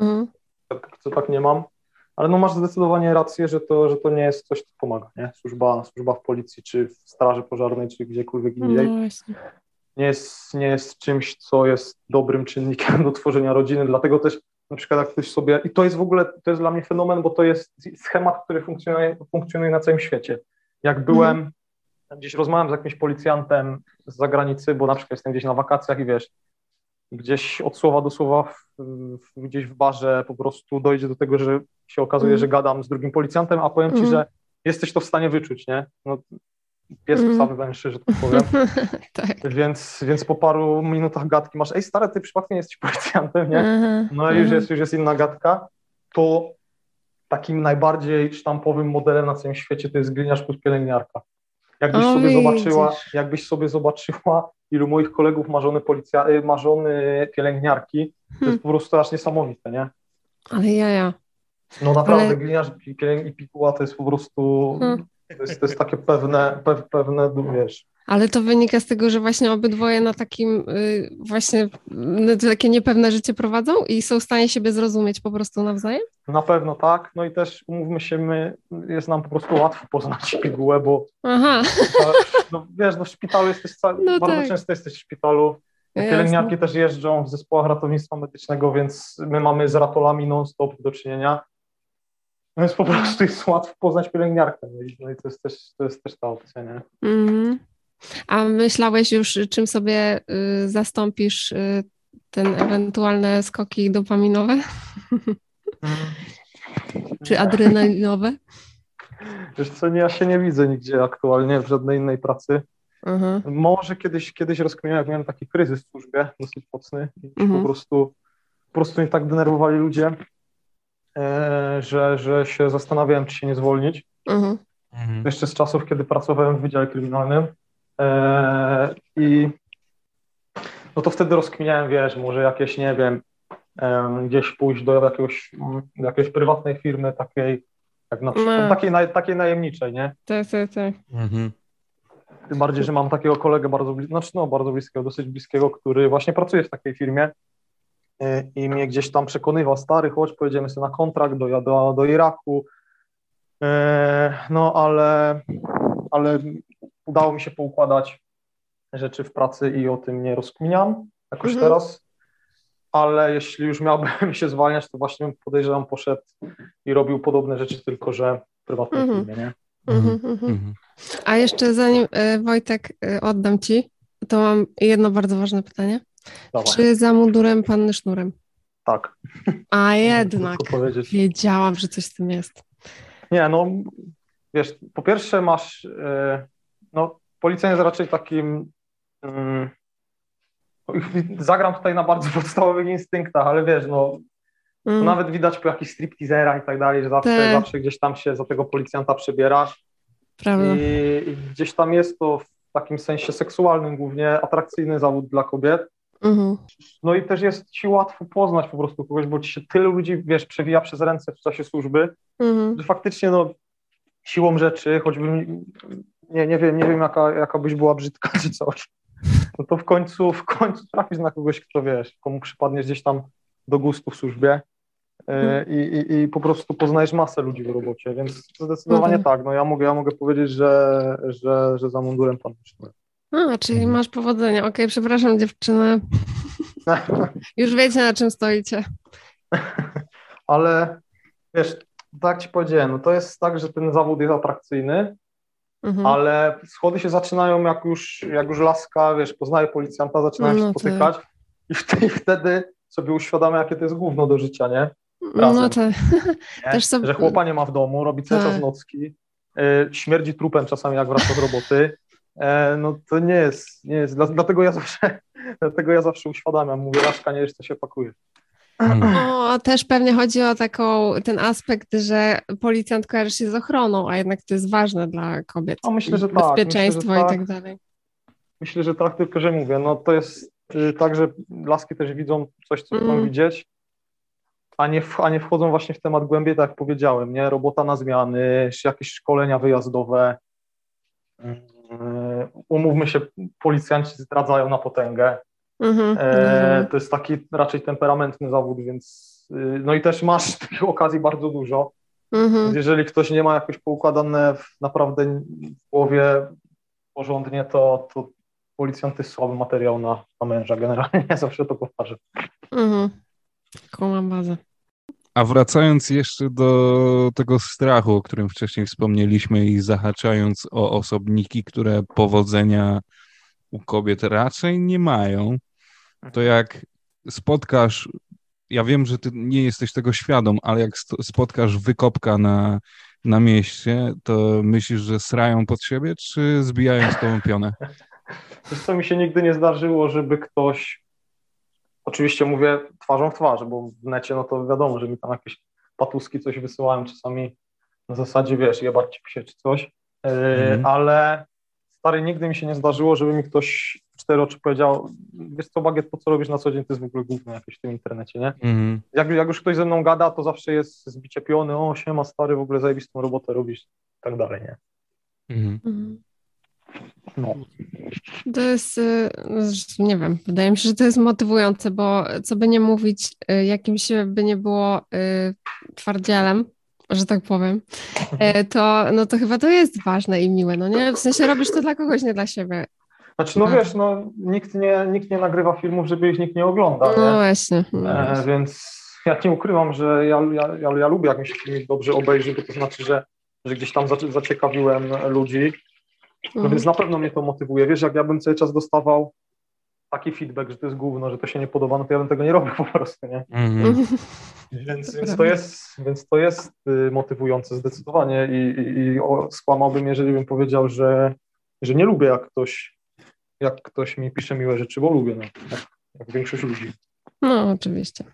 Speaker 3: mhm. tak, to tak nie mam. Ale no masz zdecydowanie rację, że to, że to nie jest coś, co pomaga, nie? Służba, służba w policji, czy w straży pożarnej, czy gdziekolwiek no indziej. No nie, jest, nie jest czymś, co jest dobrym czynnikiem do tworzenia rodziny, dlatego też na przykład jak ktoś sobie, i to jest w ogóle, to jest dla mnie fenomen, bo to jest schemat, który funkcjonuje, funkcjonuje na całym świecie. Jak byłem, mhm. gdzieś rozmawiam z jakimś policjantem z zagranicy, bo na przykład jestem gdzieś na wakacjach i wiesz, gdzieś od słowa do słowa w, w, gdzieś w barze po prostu dojdzie do tego, że się okazuje,
Speaker 1: Mm.
Speaker 3: że gadam z drugim policjantem, a powiem ci,
Speaker 1: Mhm.
Speaker 3: że jesteś to w stanie wyczuć, nie? No, pies psa wywęszy, że tak powiem.
Speaker 1: tak.
Speaker 3: Więc, więc po paru minutach gadki masz, ej stary, ty przypadkiem jesteś policjantem, nie? No i już jest, już jest inna gadka. To takim najbardziej sztampowym modelem na całym świecie to jest gliniarz plus pielęgniarka. Jakbyś
Speaker 1: O,
Speaker 3: sobie
Speaker 1: widzisz.
Speaker 3: zobaczyła, jakbyś sobie zobaczyła, ilu moich kolegów ma żony, policja, y, ma żony pielęgniarki, to
Speaker 1: Hmm.
Speaker 3: jest po prostu aż niesamowite, nie?
Speaker 1: Ale jaja.
Speaker 3: No naprawdę,
Speaker 1: Ale-
Speaker 3: gliniarz i pikuła to jest po prostu,
Speaker 1: Hmm.
Speaker 3: to, jest, to jest takie pewne, pew, pewne, wiesz,
Speaker 1: Ale to wynika z tego, że właśnie obydwoje na takim y, właśnie no, to takie niepewne życie prowadzą i są w stanie siebie zrozumieć po prostu nawzajem?
Speaker 3: na pewno tak, no i też umówmy się, my, jest nam po prostu łatwo poznać pigułę, bo
Speaker 1: Aha,
Speaker 3: no wiesz, no w szpitalu jesteś, ca-
Speaker 1: No
Speaker 3: bardzo
Speaker 1: tak.
Speaker 3: często jesteś w szpitalu, pielęgniarki też jeżdżą w zespołach ratownictwa medycznego, więc my mamy z ratolami non-stop do czynienia, no więc po prostu jest łatwo poznać pielęgniarkę, no i, no to, jest też, to jest też ta opcja, nie?
Speaker 1: Mhm. A myślałeś już, czym sobie y, zastąpisz y, ten ewentualne skoki dopaminowe czy adrenalinowe?
Speaker 3: Wiesz co, ja się nie widzę nigdzie aktualnie w żadnej innej pracy.
Speaker 1: Aha.
Speaker 3: Może kiedyś, kiedyś rozkminiałem, jak miałem taki kryzys w służbie, dosyć mocny,
Speaker 1: Mhm.
Speaker 3: po prostu po prostu mnie tak denerwowali ludzie, e, że, że się zastanawiałem, czy się nie zwolnić.
Speaker 1: Mhm.
Speaker 3: Jeszcze z czasów, kiedy pracowałem w Wydziale Kryminalnym i no to wtedy rozkminiałem, wiesz, może jakieś, nie wiem, em, gdzieś pójść do jakiegoś, mm, do jakiejś prywatnej firmy takiej, jak na przykład,
Speaker 1: No.
Speaker 3: takiej, naj, takiej najemniczej, nie?
Speaker 1: Tak, tak, tak.
Speaker 2: Mhm.
Speaker 3: Tym bardziej, że mam takiego kolegę bardzo, blis- znaczy no, bardzo bliskiego, dosyć bliskiego, który właśnie pracuje w takiej firmie y, i mnie gdzieś tam przekonywał, stary, chodź, pojedziemy sobie na kontrakt do, do, do Iraku. E, No ale, ale udało mi się poukładać rzeczy w pracy i o tym nie rozkminiam jakoś
Speaker 1: Mhm.
Speaker 3: teraz. Ale jeśli już miałbym się zwalniać, to właśnie podejrzewam poszedł i robił podobne rzeczy, tylko że w prywatnej
Speaker 1: Mhm.
Speaker 3: firmie, nie?
Speaker 1: Mhm, mhm. A jeszcze zanim e, Wojtek e, oddam Ci, to mam jedno bardzo ważne pytanie.
Speaker 3: Dawaj.
Speaker 1: Czy za mundurem panny sznurem?
Speaker 3: Tak.
Speaker 1: A jednak. Wiedziałam, że coś z tym jest.
Speaker 3: Nie, no wiesz, po pierwsze masz, e, no policjant jest raczej takim, mm, zagram tutaj na bardzo podstawowych instynktach, ale wiesz, no
Speaker 1: Mm.
Speaker 3: nawet widać po jakichś stripteaserach i tak dalej, że zawsze,
Speaker 1: Tak.
Speaker 3: zawsze gdzieś tam się za tego policjanta przebierasz
Speaker 1: Prawda.
Speaker 3: i, i gdzieś tam jest to w takim sensie seksualnym głównie atrakcyjny zawód dla kobiet.
Speaker 1: Mhm.
Speaker 3: No i też jest ci łatwo poznać po prostu kogoś, bo ci się tylu ludzi, wiesz, przewija przez ręce w czasie służby,
Speaker 1: Mhm.
Speaker 3: że faktycznie no, siłą rzeczy, choćbym nie, nie wiem, nie wiem jaka, jaka byś była brzydka czy coś, no to w końcu, w końcu trafisz na kogoś, kto wiesz, komu przypadniesz gdzieś tam do gustu w służbie e, i, i, i po prostu poznajesz masę ludzi w robocie, więc zdecydowanie
Speaker 1: Mhm.
Speaker 3: tak, no ja mogę, ja mogę powiedzieć, że, że, że za mundurem pan wyszedłem.
Speaker 1: A, czyli masz powodzenia. Okej, przepraszam dziewczyny. Już wiecie, na czym stoicie.
Speaker 3: Ale wiesz, tak ci powiedziałem, no to jest tak, że ten zawód jest atrakcyjny,
Speaker 1: Mhm.
Speaker 3: ale schody się zaczynają, jak już, jak już laska, wiesz, poznaje policjanta, zaczynają
Speaker 1: No
Speaker 3: się
Speaker 1: tak.
Speaker 3: spotykać i wtedy, wtedy sobie uświadamia, jakie to jest gówno do życia, nie? razem.
Speaker 1: No tak. Też sobie-
Speaker 3: Że chłopa nie ma w domu, robi cały
Speaker 1: Tak.
Speaker 3: czas nocki, y, śmierdzi trupem czasami, jak wraca z roboty. E, no to nie jest, nie jest, dla- dlatego ja zawsze, dlatego ja zawsze uświadamiam, mówię, laska nie wiesz, co się pakuje.
Speaker 1: No, też pewnie chodzi o taką, ten aspekt, że policjant kojarzy się z ochroną, a jednak to jest ważne dla kobiet.
Speaker 3: No, myślę, że tak.
Speaker 1: Bezpieczeństwo
Speaker 3: Myślę, że
Speaker 1: i
Speaker 3: tak.
Speaker 1: tak dalej.
Speaker 3: Myślę, że tak, tylko że mówię, no to jest y, tak, że laski też widzą coś, co chcą
Speaker 1: Mm.
Speaker 3: widzieć, a nie, w, a nie wchodzą właśnie w temat głębiej, tak jak powiedziałem, nie? Robota na zmiany, jakieś szkolenia wyjazdowe. Yy, Umówmy się, policjanci zdradzają na potęgę.
Speaker 1: Mhm.
Speaker 3: E, to jest taki raczej temperamentny zawód, więc y, no i też masz takich okazji bardzo dużo.
Speaker 1: Mhm.
Speaker 3: Jeżeli ktoś nie ma jakoś poukładane w, naprawdę w głowie porządnie, to, to policjant jest słaby materiał na, na męża generalnie, zawsze to powtarzam.
Speaker 1: Mhm. Kumam bazę.
Speaker 2: A wracając jeszcze do tego strachu, o którym wcześniej wspomnieliśmy i zahaczając o osobniki, które powodzenia u kobiet raczej nie mają, to jak spotkasz, ja wiem, że ty nie jesteś tego świadom, ale jak spotkasz wykopka na, na mieście, to myślisz, że srają pod siebie, czy zbijają z tobą pionę?
Speaker 3: Wiesz co, mi się nigdy nie zdarzyło, żeby ktoś, oczywiście mówię twarzą w twarz, bo w necie no to wiadomo, że mi tam jakieś patuski coś wysyłają czasami na zasadzie, wiesz, jebać ci się czy coś, Yy,
Speaker 2: Mhm.
Speaker 3: ale stary, nigdy mi się nie zdarzyło, żeby mi ktoś cztery oczy powiedział, wiesz co, Bagiet, to co robisz na co dzień, to jest w ogóle gówno jakieś w tym internecie, nie?
Speaker 2: Mhm.
Speaker 3: Jak, jak już ktoś ze mną gada, to zawsze jest zbicie piony, o siema stary, w ogóle zajebistą robotę robisz i tak dalej, nie?
Speaker 2: Mhm.
Speaker 3: No.
Speaker 1: To jest, y, nie wiem, wydaje mi się, że to jest motywujące, bo co by nie mówić, y, jakimś by nie było y, twardzielem, że tak powiem, to, no to chyba to jest ważne i miłe, no nie? W sensie robisz to dla kogoś, nie dla siebie.
Speaker 3: Znaczy, no
Speaker 1: Mhm.
Speaker 3: wiesz, no nikt nie, nikt nie nagrywa filmów, żeby ich nikt nie oglądał,
Speaker 1: No
Speaker 3: nie?
Speaker 1: właśnie. No
Speaker 3: E, więc ja nie ukrywam, że ja, ja, ja, ja lubię, jak mi się filmik dobrze obejrzy, bo to znaczy, że, że gdzieś tam zacie- zaciekawiłem ludzi, no
Speaker 1: Mhm.
Speaker 3: więc na pewno mnie to motywuje. Wiesz, jak ja bym cały czas dostawał taki feedback, że to jest gówno, że to się nie podoba, no to ja bym tego nie robił po prostu, nie?
Speaker 2: Mhm.
Speaker 3: Więc,
Speaker 1: To
Speaker 3: więc, to, jest, więc to jest y, motywujące zdecydowanie i, i, i skłamałbym, jeżeli bym powiedział, że, że nie lubię, jak ktoś, jak ktoś mi pisze miłe rzeczy, bo lubię, no, jak, jak większość ludzi.
Speaker 1: No oczywiście.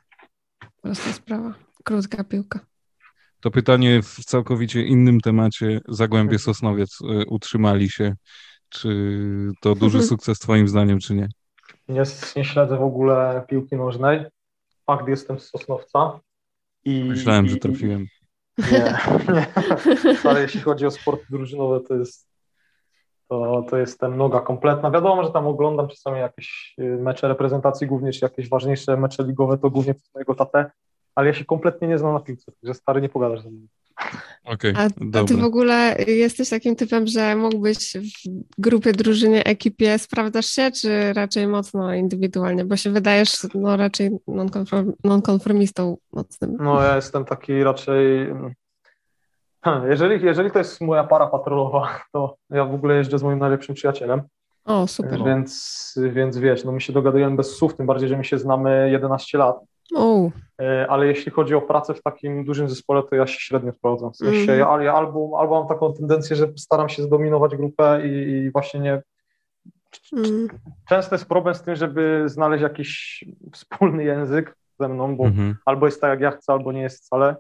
Speaker 1: Prosta sprawa. Krótka piłka.
Speaker 2: To pytanie w całkowicie innym temacie. Zagłębie Sosnowiec y, utrzymali się. Czy to duży sukces twoim zdaniem, czy nie?
Speaker 3: Nie, nie śledzę w ogóle piłki nożnej. Fakt, jestem z Sosnowca. I,
Speaker 2: Myślałem, że
Speaker 3: i-
Speaker 2: trafiłem.
Speaker 3: Nie, nie. Ale jeśli chodzi o sporty drużynowe, to jest to, to jestem noga kompletna. Wiadomo, że tam oglądam czasami jakieś y, mecze reprezentacji, głównie czy jakieś ważniejsze mecze ligowe, to głównie przez mojego tatę, ale ja się kompletnie nie znam na piłce, także stary nie pogadasz ze mną.
Speaker 2: Okej,
Speaker 1: A, a ty w ogóle jesteś takim typem, że mógłbyś w grupie, drużynie, ekipie sprawdzasz się, czy raczej mocno indywidualnie? Bo się wydajesz no, raczej nonkonform, nonkonformistą mocnym.
Speaker 3: No ja jestem taki raczej... mm, Jeżeli, jeżeli to jest moja para patrolowa, to ja w ogóle jeżdżę z moim najlepszym przyjacielem,
Speaker 1: O, super.
Speaker 3: więc, więc wiesz, no my się dogadujemy bez słów, tym bardziej, że my się znamy 11 lat.
Speaker 1: O,
Speaker 3: E, ale jeśli chodzi o pracę w takim dużym zespole, to ja się średnio sprawdzam. W sensie,
Speaker 1: Mhm.
Speaker 3: ja, ja albo, albo mam taką tendencję, że staram się zdominować grupę i, i właśnie nie.
Speaker 1: mm,
Speaker 3: Często jest problem z tym, żeby znaleźć jakiś wspólny język ze mną, bo
Speaker 2: Mhm.
Speaker 3: albo jest tak, jak ja chcę, albo nie jest wcale.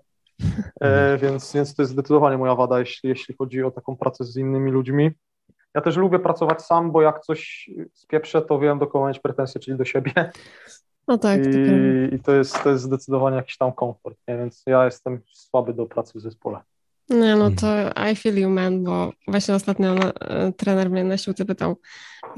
Speaker 3: E, więc, więc to jest zdecydowanie moja wada, jeśli, jeśli chodzi o taką pracę z innymi ludźmi. Ja też lubię pracować sam, bo jak coś spieprzę, to wiem, do kogo mieć pretensje, czyli do siebie.
Speaker 1: no tak, to prawda.
Speaker 3: I, i to, jest, to jest zdecydowanie jakiś tam komfort, nie? więc ja jestem słaby do pracy w zespole.
Speaker 1: Nie, no
Speaker 2: Mhm.
Speaker 1: to I feel you, man, bo właśnie ostatnio no, e, trener mnie na siłce pytał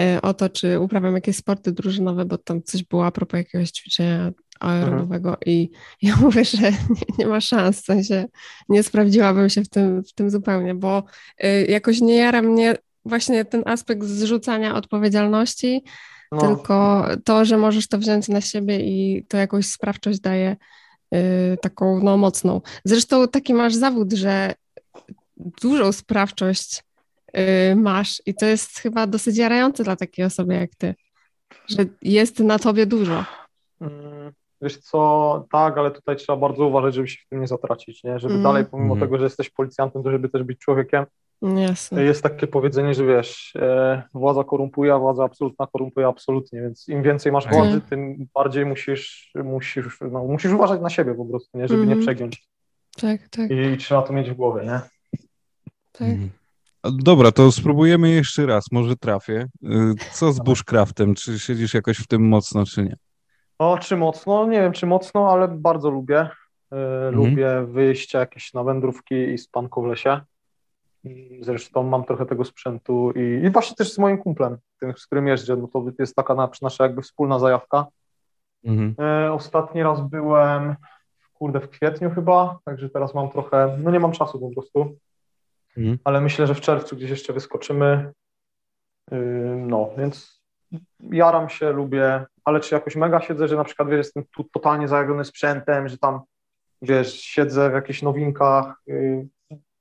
Speaker 1: e, o to, czy uprawiam jakieś sporty drużynowe, bo tam coś było a propos jakiegoś ćwiczenia aerobowego i ja mówię, że nie, nie ma szans, w sensie nie sprawdziłabym się w tym, w tym zupełnie, bo e, jakoś nie jara mnie właśnie ten aspekt zrzucania odpowiedzialności,
Speaker 3: No,
Speaker 1: tylko to, że możesz to wziąć na siebie i to jakąś sprawczość daje y, taką no, mocną. Zresztą taki masz zawód, że dużą sprawczość y, masz i to jest chyba dosyć jarające dla takiej osoby jak ty, że jest na tobie dużo.
Speaker 3: Mm, wiesz co, tak, ale tutaj trzeba bardzo uważać, żeby się w tym nie zatracić, nie? żeby
Speaker 1: Mm.
Speaker 3: dalej, pomimo
Speaker 2: Mhm.
Speaker 3: tego, że jesteś policjantem, to żeby też być człowiekiem.
Speaker 1: Jasne.
Speaker 3: Jest takie powiedzenie, że wiesz, e, władza korumpuje, a władza absolutna korumpuje absolutnie, więc im więcej masz
Speaker 2: Tak.
Speaker 3: władzy, tym bardziej musisz, musisz, no, musisz uważać na siebie po prostu, nie? żeby
Speaker 1: Mhm.
Speaker 3: nie przegiąć
Speaker 1: Tak, tak,
Speaker 3: I, trzeba to mieć w głowie, nie?
Speaker 1: tak.
Speaker 2: Mhm. Dobra, to spróbujemy jeszcze raz, może trafię. Y, Co z bushcraftem? Czy siedzisz jakoś w tym mocno, czy nie?
Speaker 3: O, czy mocno? Nie wiem, czy mocno, ale bardzo lubię. E, Lubię wyjścia jakieś na wędrówki i spanko w lesie. Zresztą mam trochę tego sprzętu i, i właśnie też z moim kumplem, tym, z którym jeżdżę, no to jest taka na- nasza jakby wspólna zajawka.
Speaker 2: Mhm.
Speaker 3: E, ostatni raz byłem, kurde, w kwietniu chyba, także teraz mam trochę, no nie mam czasu po prostu,
Speaker 2: Mhm.
Speaker 3: ale myślę, że w czerwcu gdzieś jeszcze wyskoczymy. Yy, No, więc jaram się, lubię, ale czy jakoś mega siedzę, że na przykład, wiesz, jestem tu totalnie zajawiony sprzętem, że tam, wiesz, siedzę w jakichś nowinkach, yy,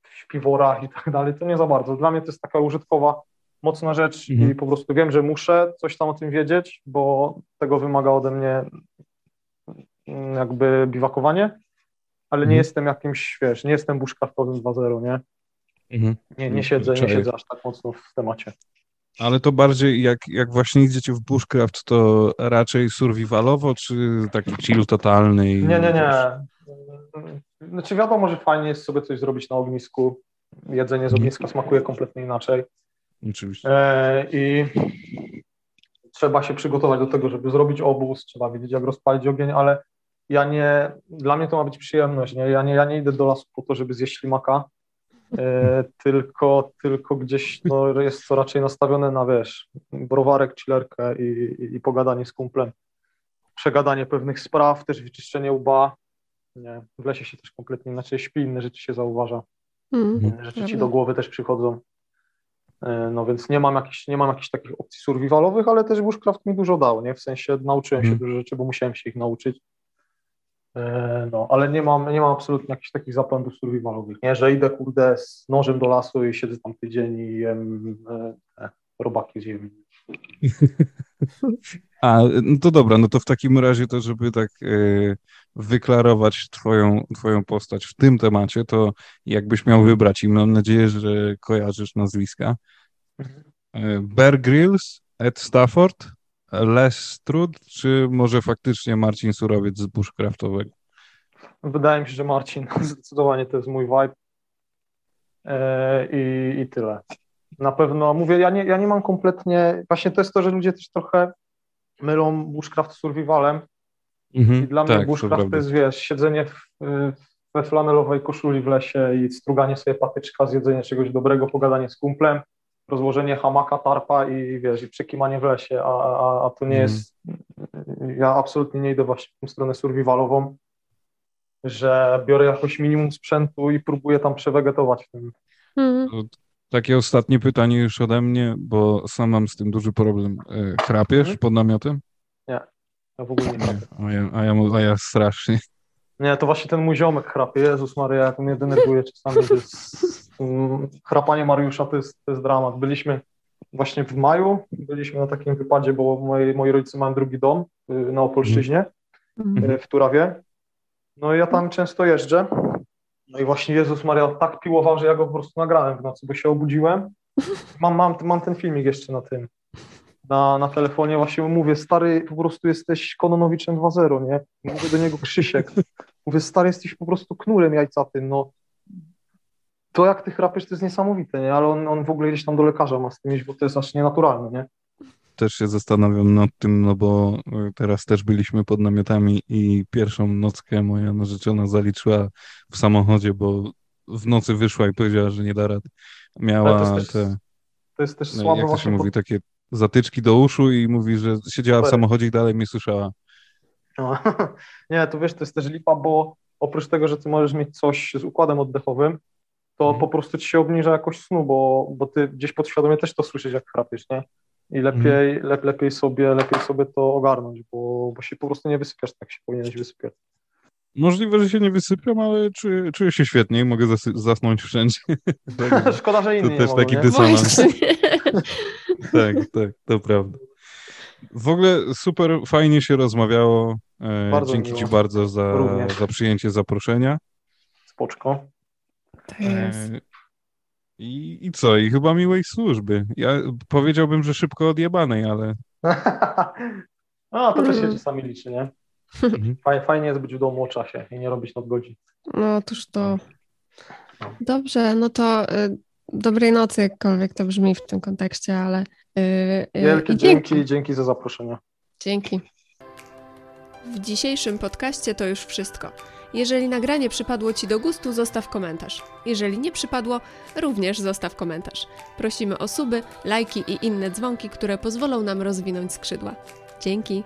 Speaker 3: w śpiworach i tak dalej, to nie za bardzo. Dla mnie to jest taka użytkowa, mocna rzecz
Speaker 2: Mhm.
Speaker 3: i po prostu wiem, że muszę coś tam o tym wiedzieć, bo tego wymaga ode mnie mm, jakby biwakowanie, ale nie
Speaker 2: Mhm.
Speaker 3: jestem jakimś, wiesz, nie jestem bushcraftowym 2.0, nie?
Speaker 2: Mhm.
Speaker 3: Nie, nie siedzę, nie siedzę aż tak mocno w temacie.
Speaker 2: Ale to bardziej jak, jak właśnie idziecie w bushcraft, to raczej survivalowo, czy taki chill totalny? I,
Speaker 3: Nie, nie, nie. Znaczy wiadomo, że fajnie jest sobie coś zrobić na ognisku. Jedzenie z ogniska smakuje kompletnie inaczej.
Speaker 2: Oczywiście.
Speaker 3: E, I trzeba się przygotować do tego, żeby zrobić obóz, trzeba wiedzieć, jak rozpalić ogień, ale ja nie, dla mnie to ma być przyjemność, nie? Ja, nie, ja nie idę do lasu po to, żeby zjeść ślimaka, tylko, tylko gdzieś no, jest to raczej nastawione na, wiesz, browarek, chillerkę i, i, i pogadanie z kumplem, przegadanie pewnych spraw, też wyczyszczenie łba, nie, w lesie się też kompletnie inaczej śpi, inne rzeczy się zauważa.
Speaker 1: Mm.
Speaker 3: Inne rzeczy ci do głowy też przychodzą. E, No więc nie mam jakichś, nie mam jakichś takich opcji survivalowych, ale też bushcraft mi dużo dał, nie? W sensie nauczyłem się
Speaker 2: Mhm.
Speaker 3: dużo rzeczy, bo musiałem się ich nauczyć. E, No, ale nie mam, nie mam absolutnie jakichś takich zapędów survivalowych. Nie, że idę kurde z nożem do lasu i siedzę tam tydzień i jem e, robaki z ziemi.
Speaker 2: A, no to dobra, no to w takim razie to, żeby tak e, wyklarować twoją, twoją postać w tym temacie, to jakbyś miał wybrać i mam nadzieję, że kojarzysz nazwiska. E, Bear Grylls, Ed Stafford, Les Strud, czy może faktycznie Marcin Surowiec z Bushcraftowego?
Speaker 3: Wydaje mi się, że Marcin zdecydowanie to jest mój vibe e, i, i tyle. Na pewno, mówię, ja nie, ja nie mam kompletnie, właśnie to jest to, że ludzie też trochę mylą bushcraft z survivalem
Speaker 2: Mhm,
Speaker 3: i dla mnie
Speaker 2: tak, to
Speaker 3: bushcraft to,
Speaker 2: prawda.
Speaker 3: jest, wiesz, siedzenie w, we flanelowej koszuli w lesie i struganie sobie patyczka, zjedzenie czegoś dobrego, pogadanie z kumplem, rozłożenie hamaka, tarpa i wiesz, i przekimanie w lesie, a, a, a to nie
Speaker 2: Mhm.
Speaker 3: jest, ja absolutnie nie idę właśnie w tą stronę survivalową, że biorę jakoś minimum sprzętu i próbuję tam przewegetować w tym.
Speaker 1: Mm.
Speaker 2: Takie ostatnie pytanie już ode mnie, bo sam mam z tym duży problem. E, Chrapiesz
Speaker 3: Mhm.
Speaker 2: pod namiotem?
Speaker 3: Ja w ogóle nie chrapię.
Speaker 2: A ja, a ja, a ja strasznie.
Speaker 3: Nie, to właśnie ten mój ziomek chrapie. Jezus Maria, jak mnie denerwuje czasami. To jest, mm, chrapanie Mariusza to jest, to jest dramat. Byliśmy właśnie w maju, byliśmy na takim wypadzie, bo moi, moi rodzice mają drugi dom y, na Opolszczyźnie,
Speaker 1: Mm.
Speaker 3: w Turawie. No i ja tam często jeżdżę. No i właśnie Jezus Maria tak piłował, że ja go po prostu nagrałem w nocy, bo się obudziłem. Mam, mam, mam ten filmik jeszcze na tym, na, na telefonie. Właśnie mówię, stary, po prostu jesteś Kononowiczem 2.0, nie? Mówię do niego Krzysiek. Mówię, stary, jesteś po prostu knurem jajcatym, no. To jak ty chrapiesz, to jest niesamowite, nie? Ale on, on w ogóle gdzieś tam do lekarza ma z tym iść, bo to jest aż nienaturalne, nie?
Speaker 2: Też się zastanawiam nad tym, no bo e, teraz też byliśmy pod namiotami i pierwszą nockę moja narzeczona zaliczyła w samochodzie, bo w nocy wyszła i powiedziała, że nie da rady.
Speaker 3: Ale
Speaker 2: Miała
Speaker 3: to jest też,
Speaker 2: te,
Speaker 3: to jest też
Speaker 2: no,
Speaker 3: słabe
Speaker 2: jak to się mówi, takie zatyczki do uszu i mówi, że siedziała w samochodzie i dalej mnie słyszała.
Speaker 3: No. Nie, to wiesz, to jest też lipa, bo oprócz tego, że ty możesz mieć coś z układem oddechowym, to
Speaker 2: Mhm.
Speaker 3: po prostu ci się obniża jakość snu, bo, bo ty gdzieś podświadomie też to słyszysz, jak chrapiesz, nie? I lepiej,
Speaker 2: Mhm.
Speaker 3: lep, lepiej, sobie, lepiej sobie to ogarnąć, bo, bo się po prostu nie wysypiasz tak, jak się powinieneś wysypiać.
Speaker 2: Możliwe, że się nie wysypiam, ale czuję, czuję się świetnie i mogę zasy- zasnąć wszędzie.
Speaker 3: Szkoda, że inni
Speaker 2: To
Speaker 3: nie
Speaker 2: też
Speaker 3: mogą,
Speaker 2: taki
Speaker 3: nie?
Speaker 2: dysonans.
Speaker 1: Właśnie.
Speaker 2: Tak, tak, to prawda. W ogóle super fajnie się rozmawiało. E,
Speaker 3: Bardzo
Speaker 2: Dzięki
Speaker 3: miło.
Speaker 2: Ci bardzo za,
Speaker 3: Również.
Speaker 2: za przyjęcie zaproszenia.
Speaker 3: Spoczko.
Speaker 1: To jest.
Speaker 2: E, I, I co? I chyba miłej służby. Ja powiedziałbym, że szybko odjebanej, ale
Speaker 3: No, to też się czasami liczy, nie?
Speaker 2: Mhm.
Speaker 3: Fajnie, jest być w domu o czasie i nie robić nadgodzin.
Speaker 1: No otóż to.
Speaker 3: No.
Speaker 1: Dobrze, no to y, dobrej nocy, jakkolwiek to brzmi w tym kontekście, ale y, y,
Speaker 3: Wielkie
Speaker 1: i
Speaker 3: dzięki, dzięki za zaproszenie.
Speaker 1: Dzięki.
Speaker 4: W dzisiejszym podcaście to już wszystko. Jeżeli nagranie przypadło Ci do gustu, zostaw komentarz. Jeżeli nie przypadło, również zostaw komentarz. Prosimy o suby, lajki i inne dzwonki, które pozwolą nam rozwinąć skrzydła. Dzięki.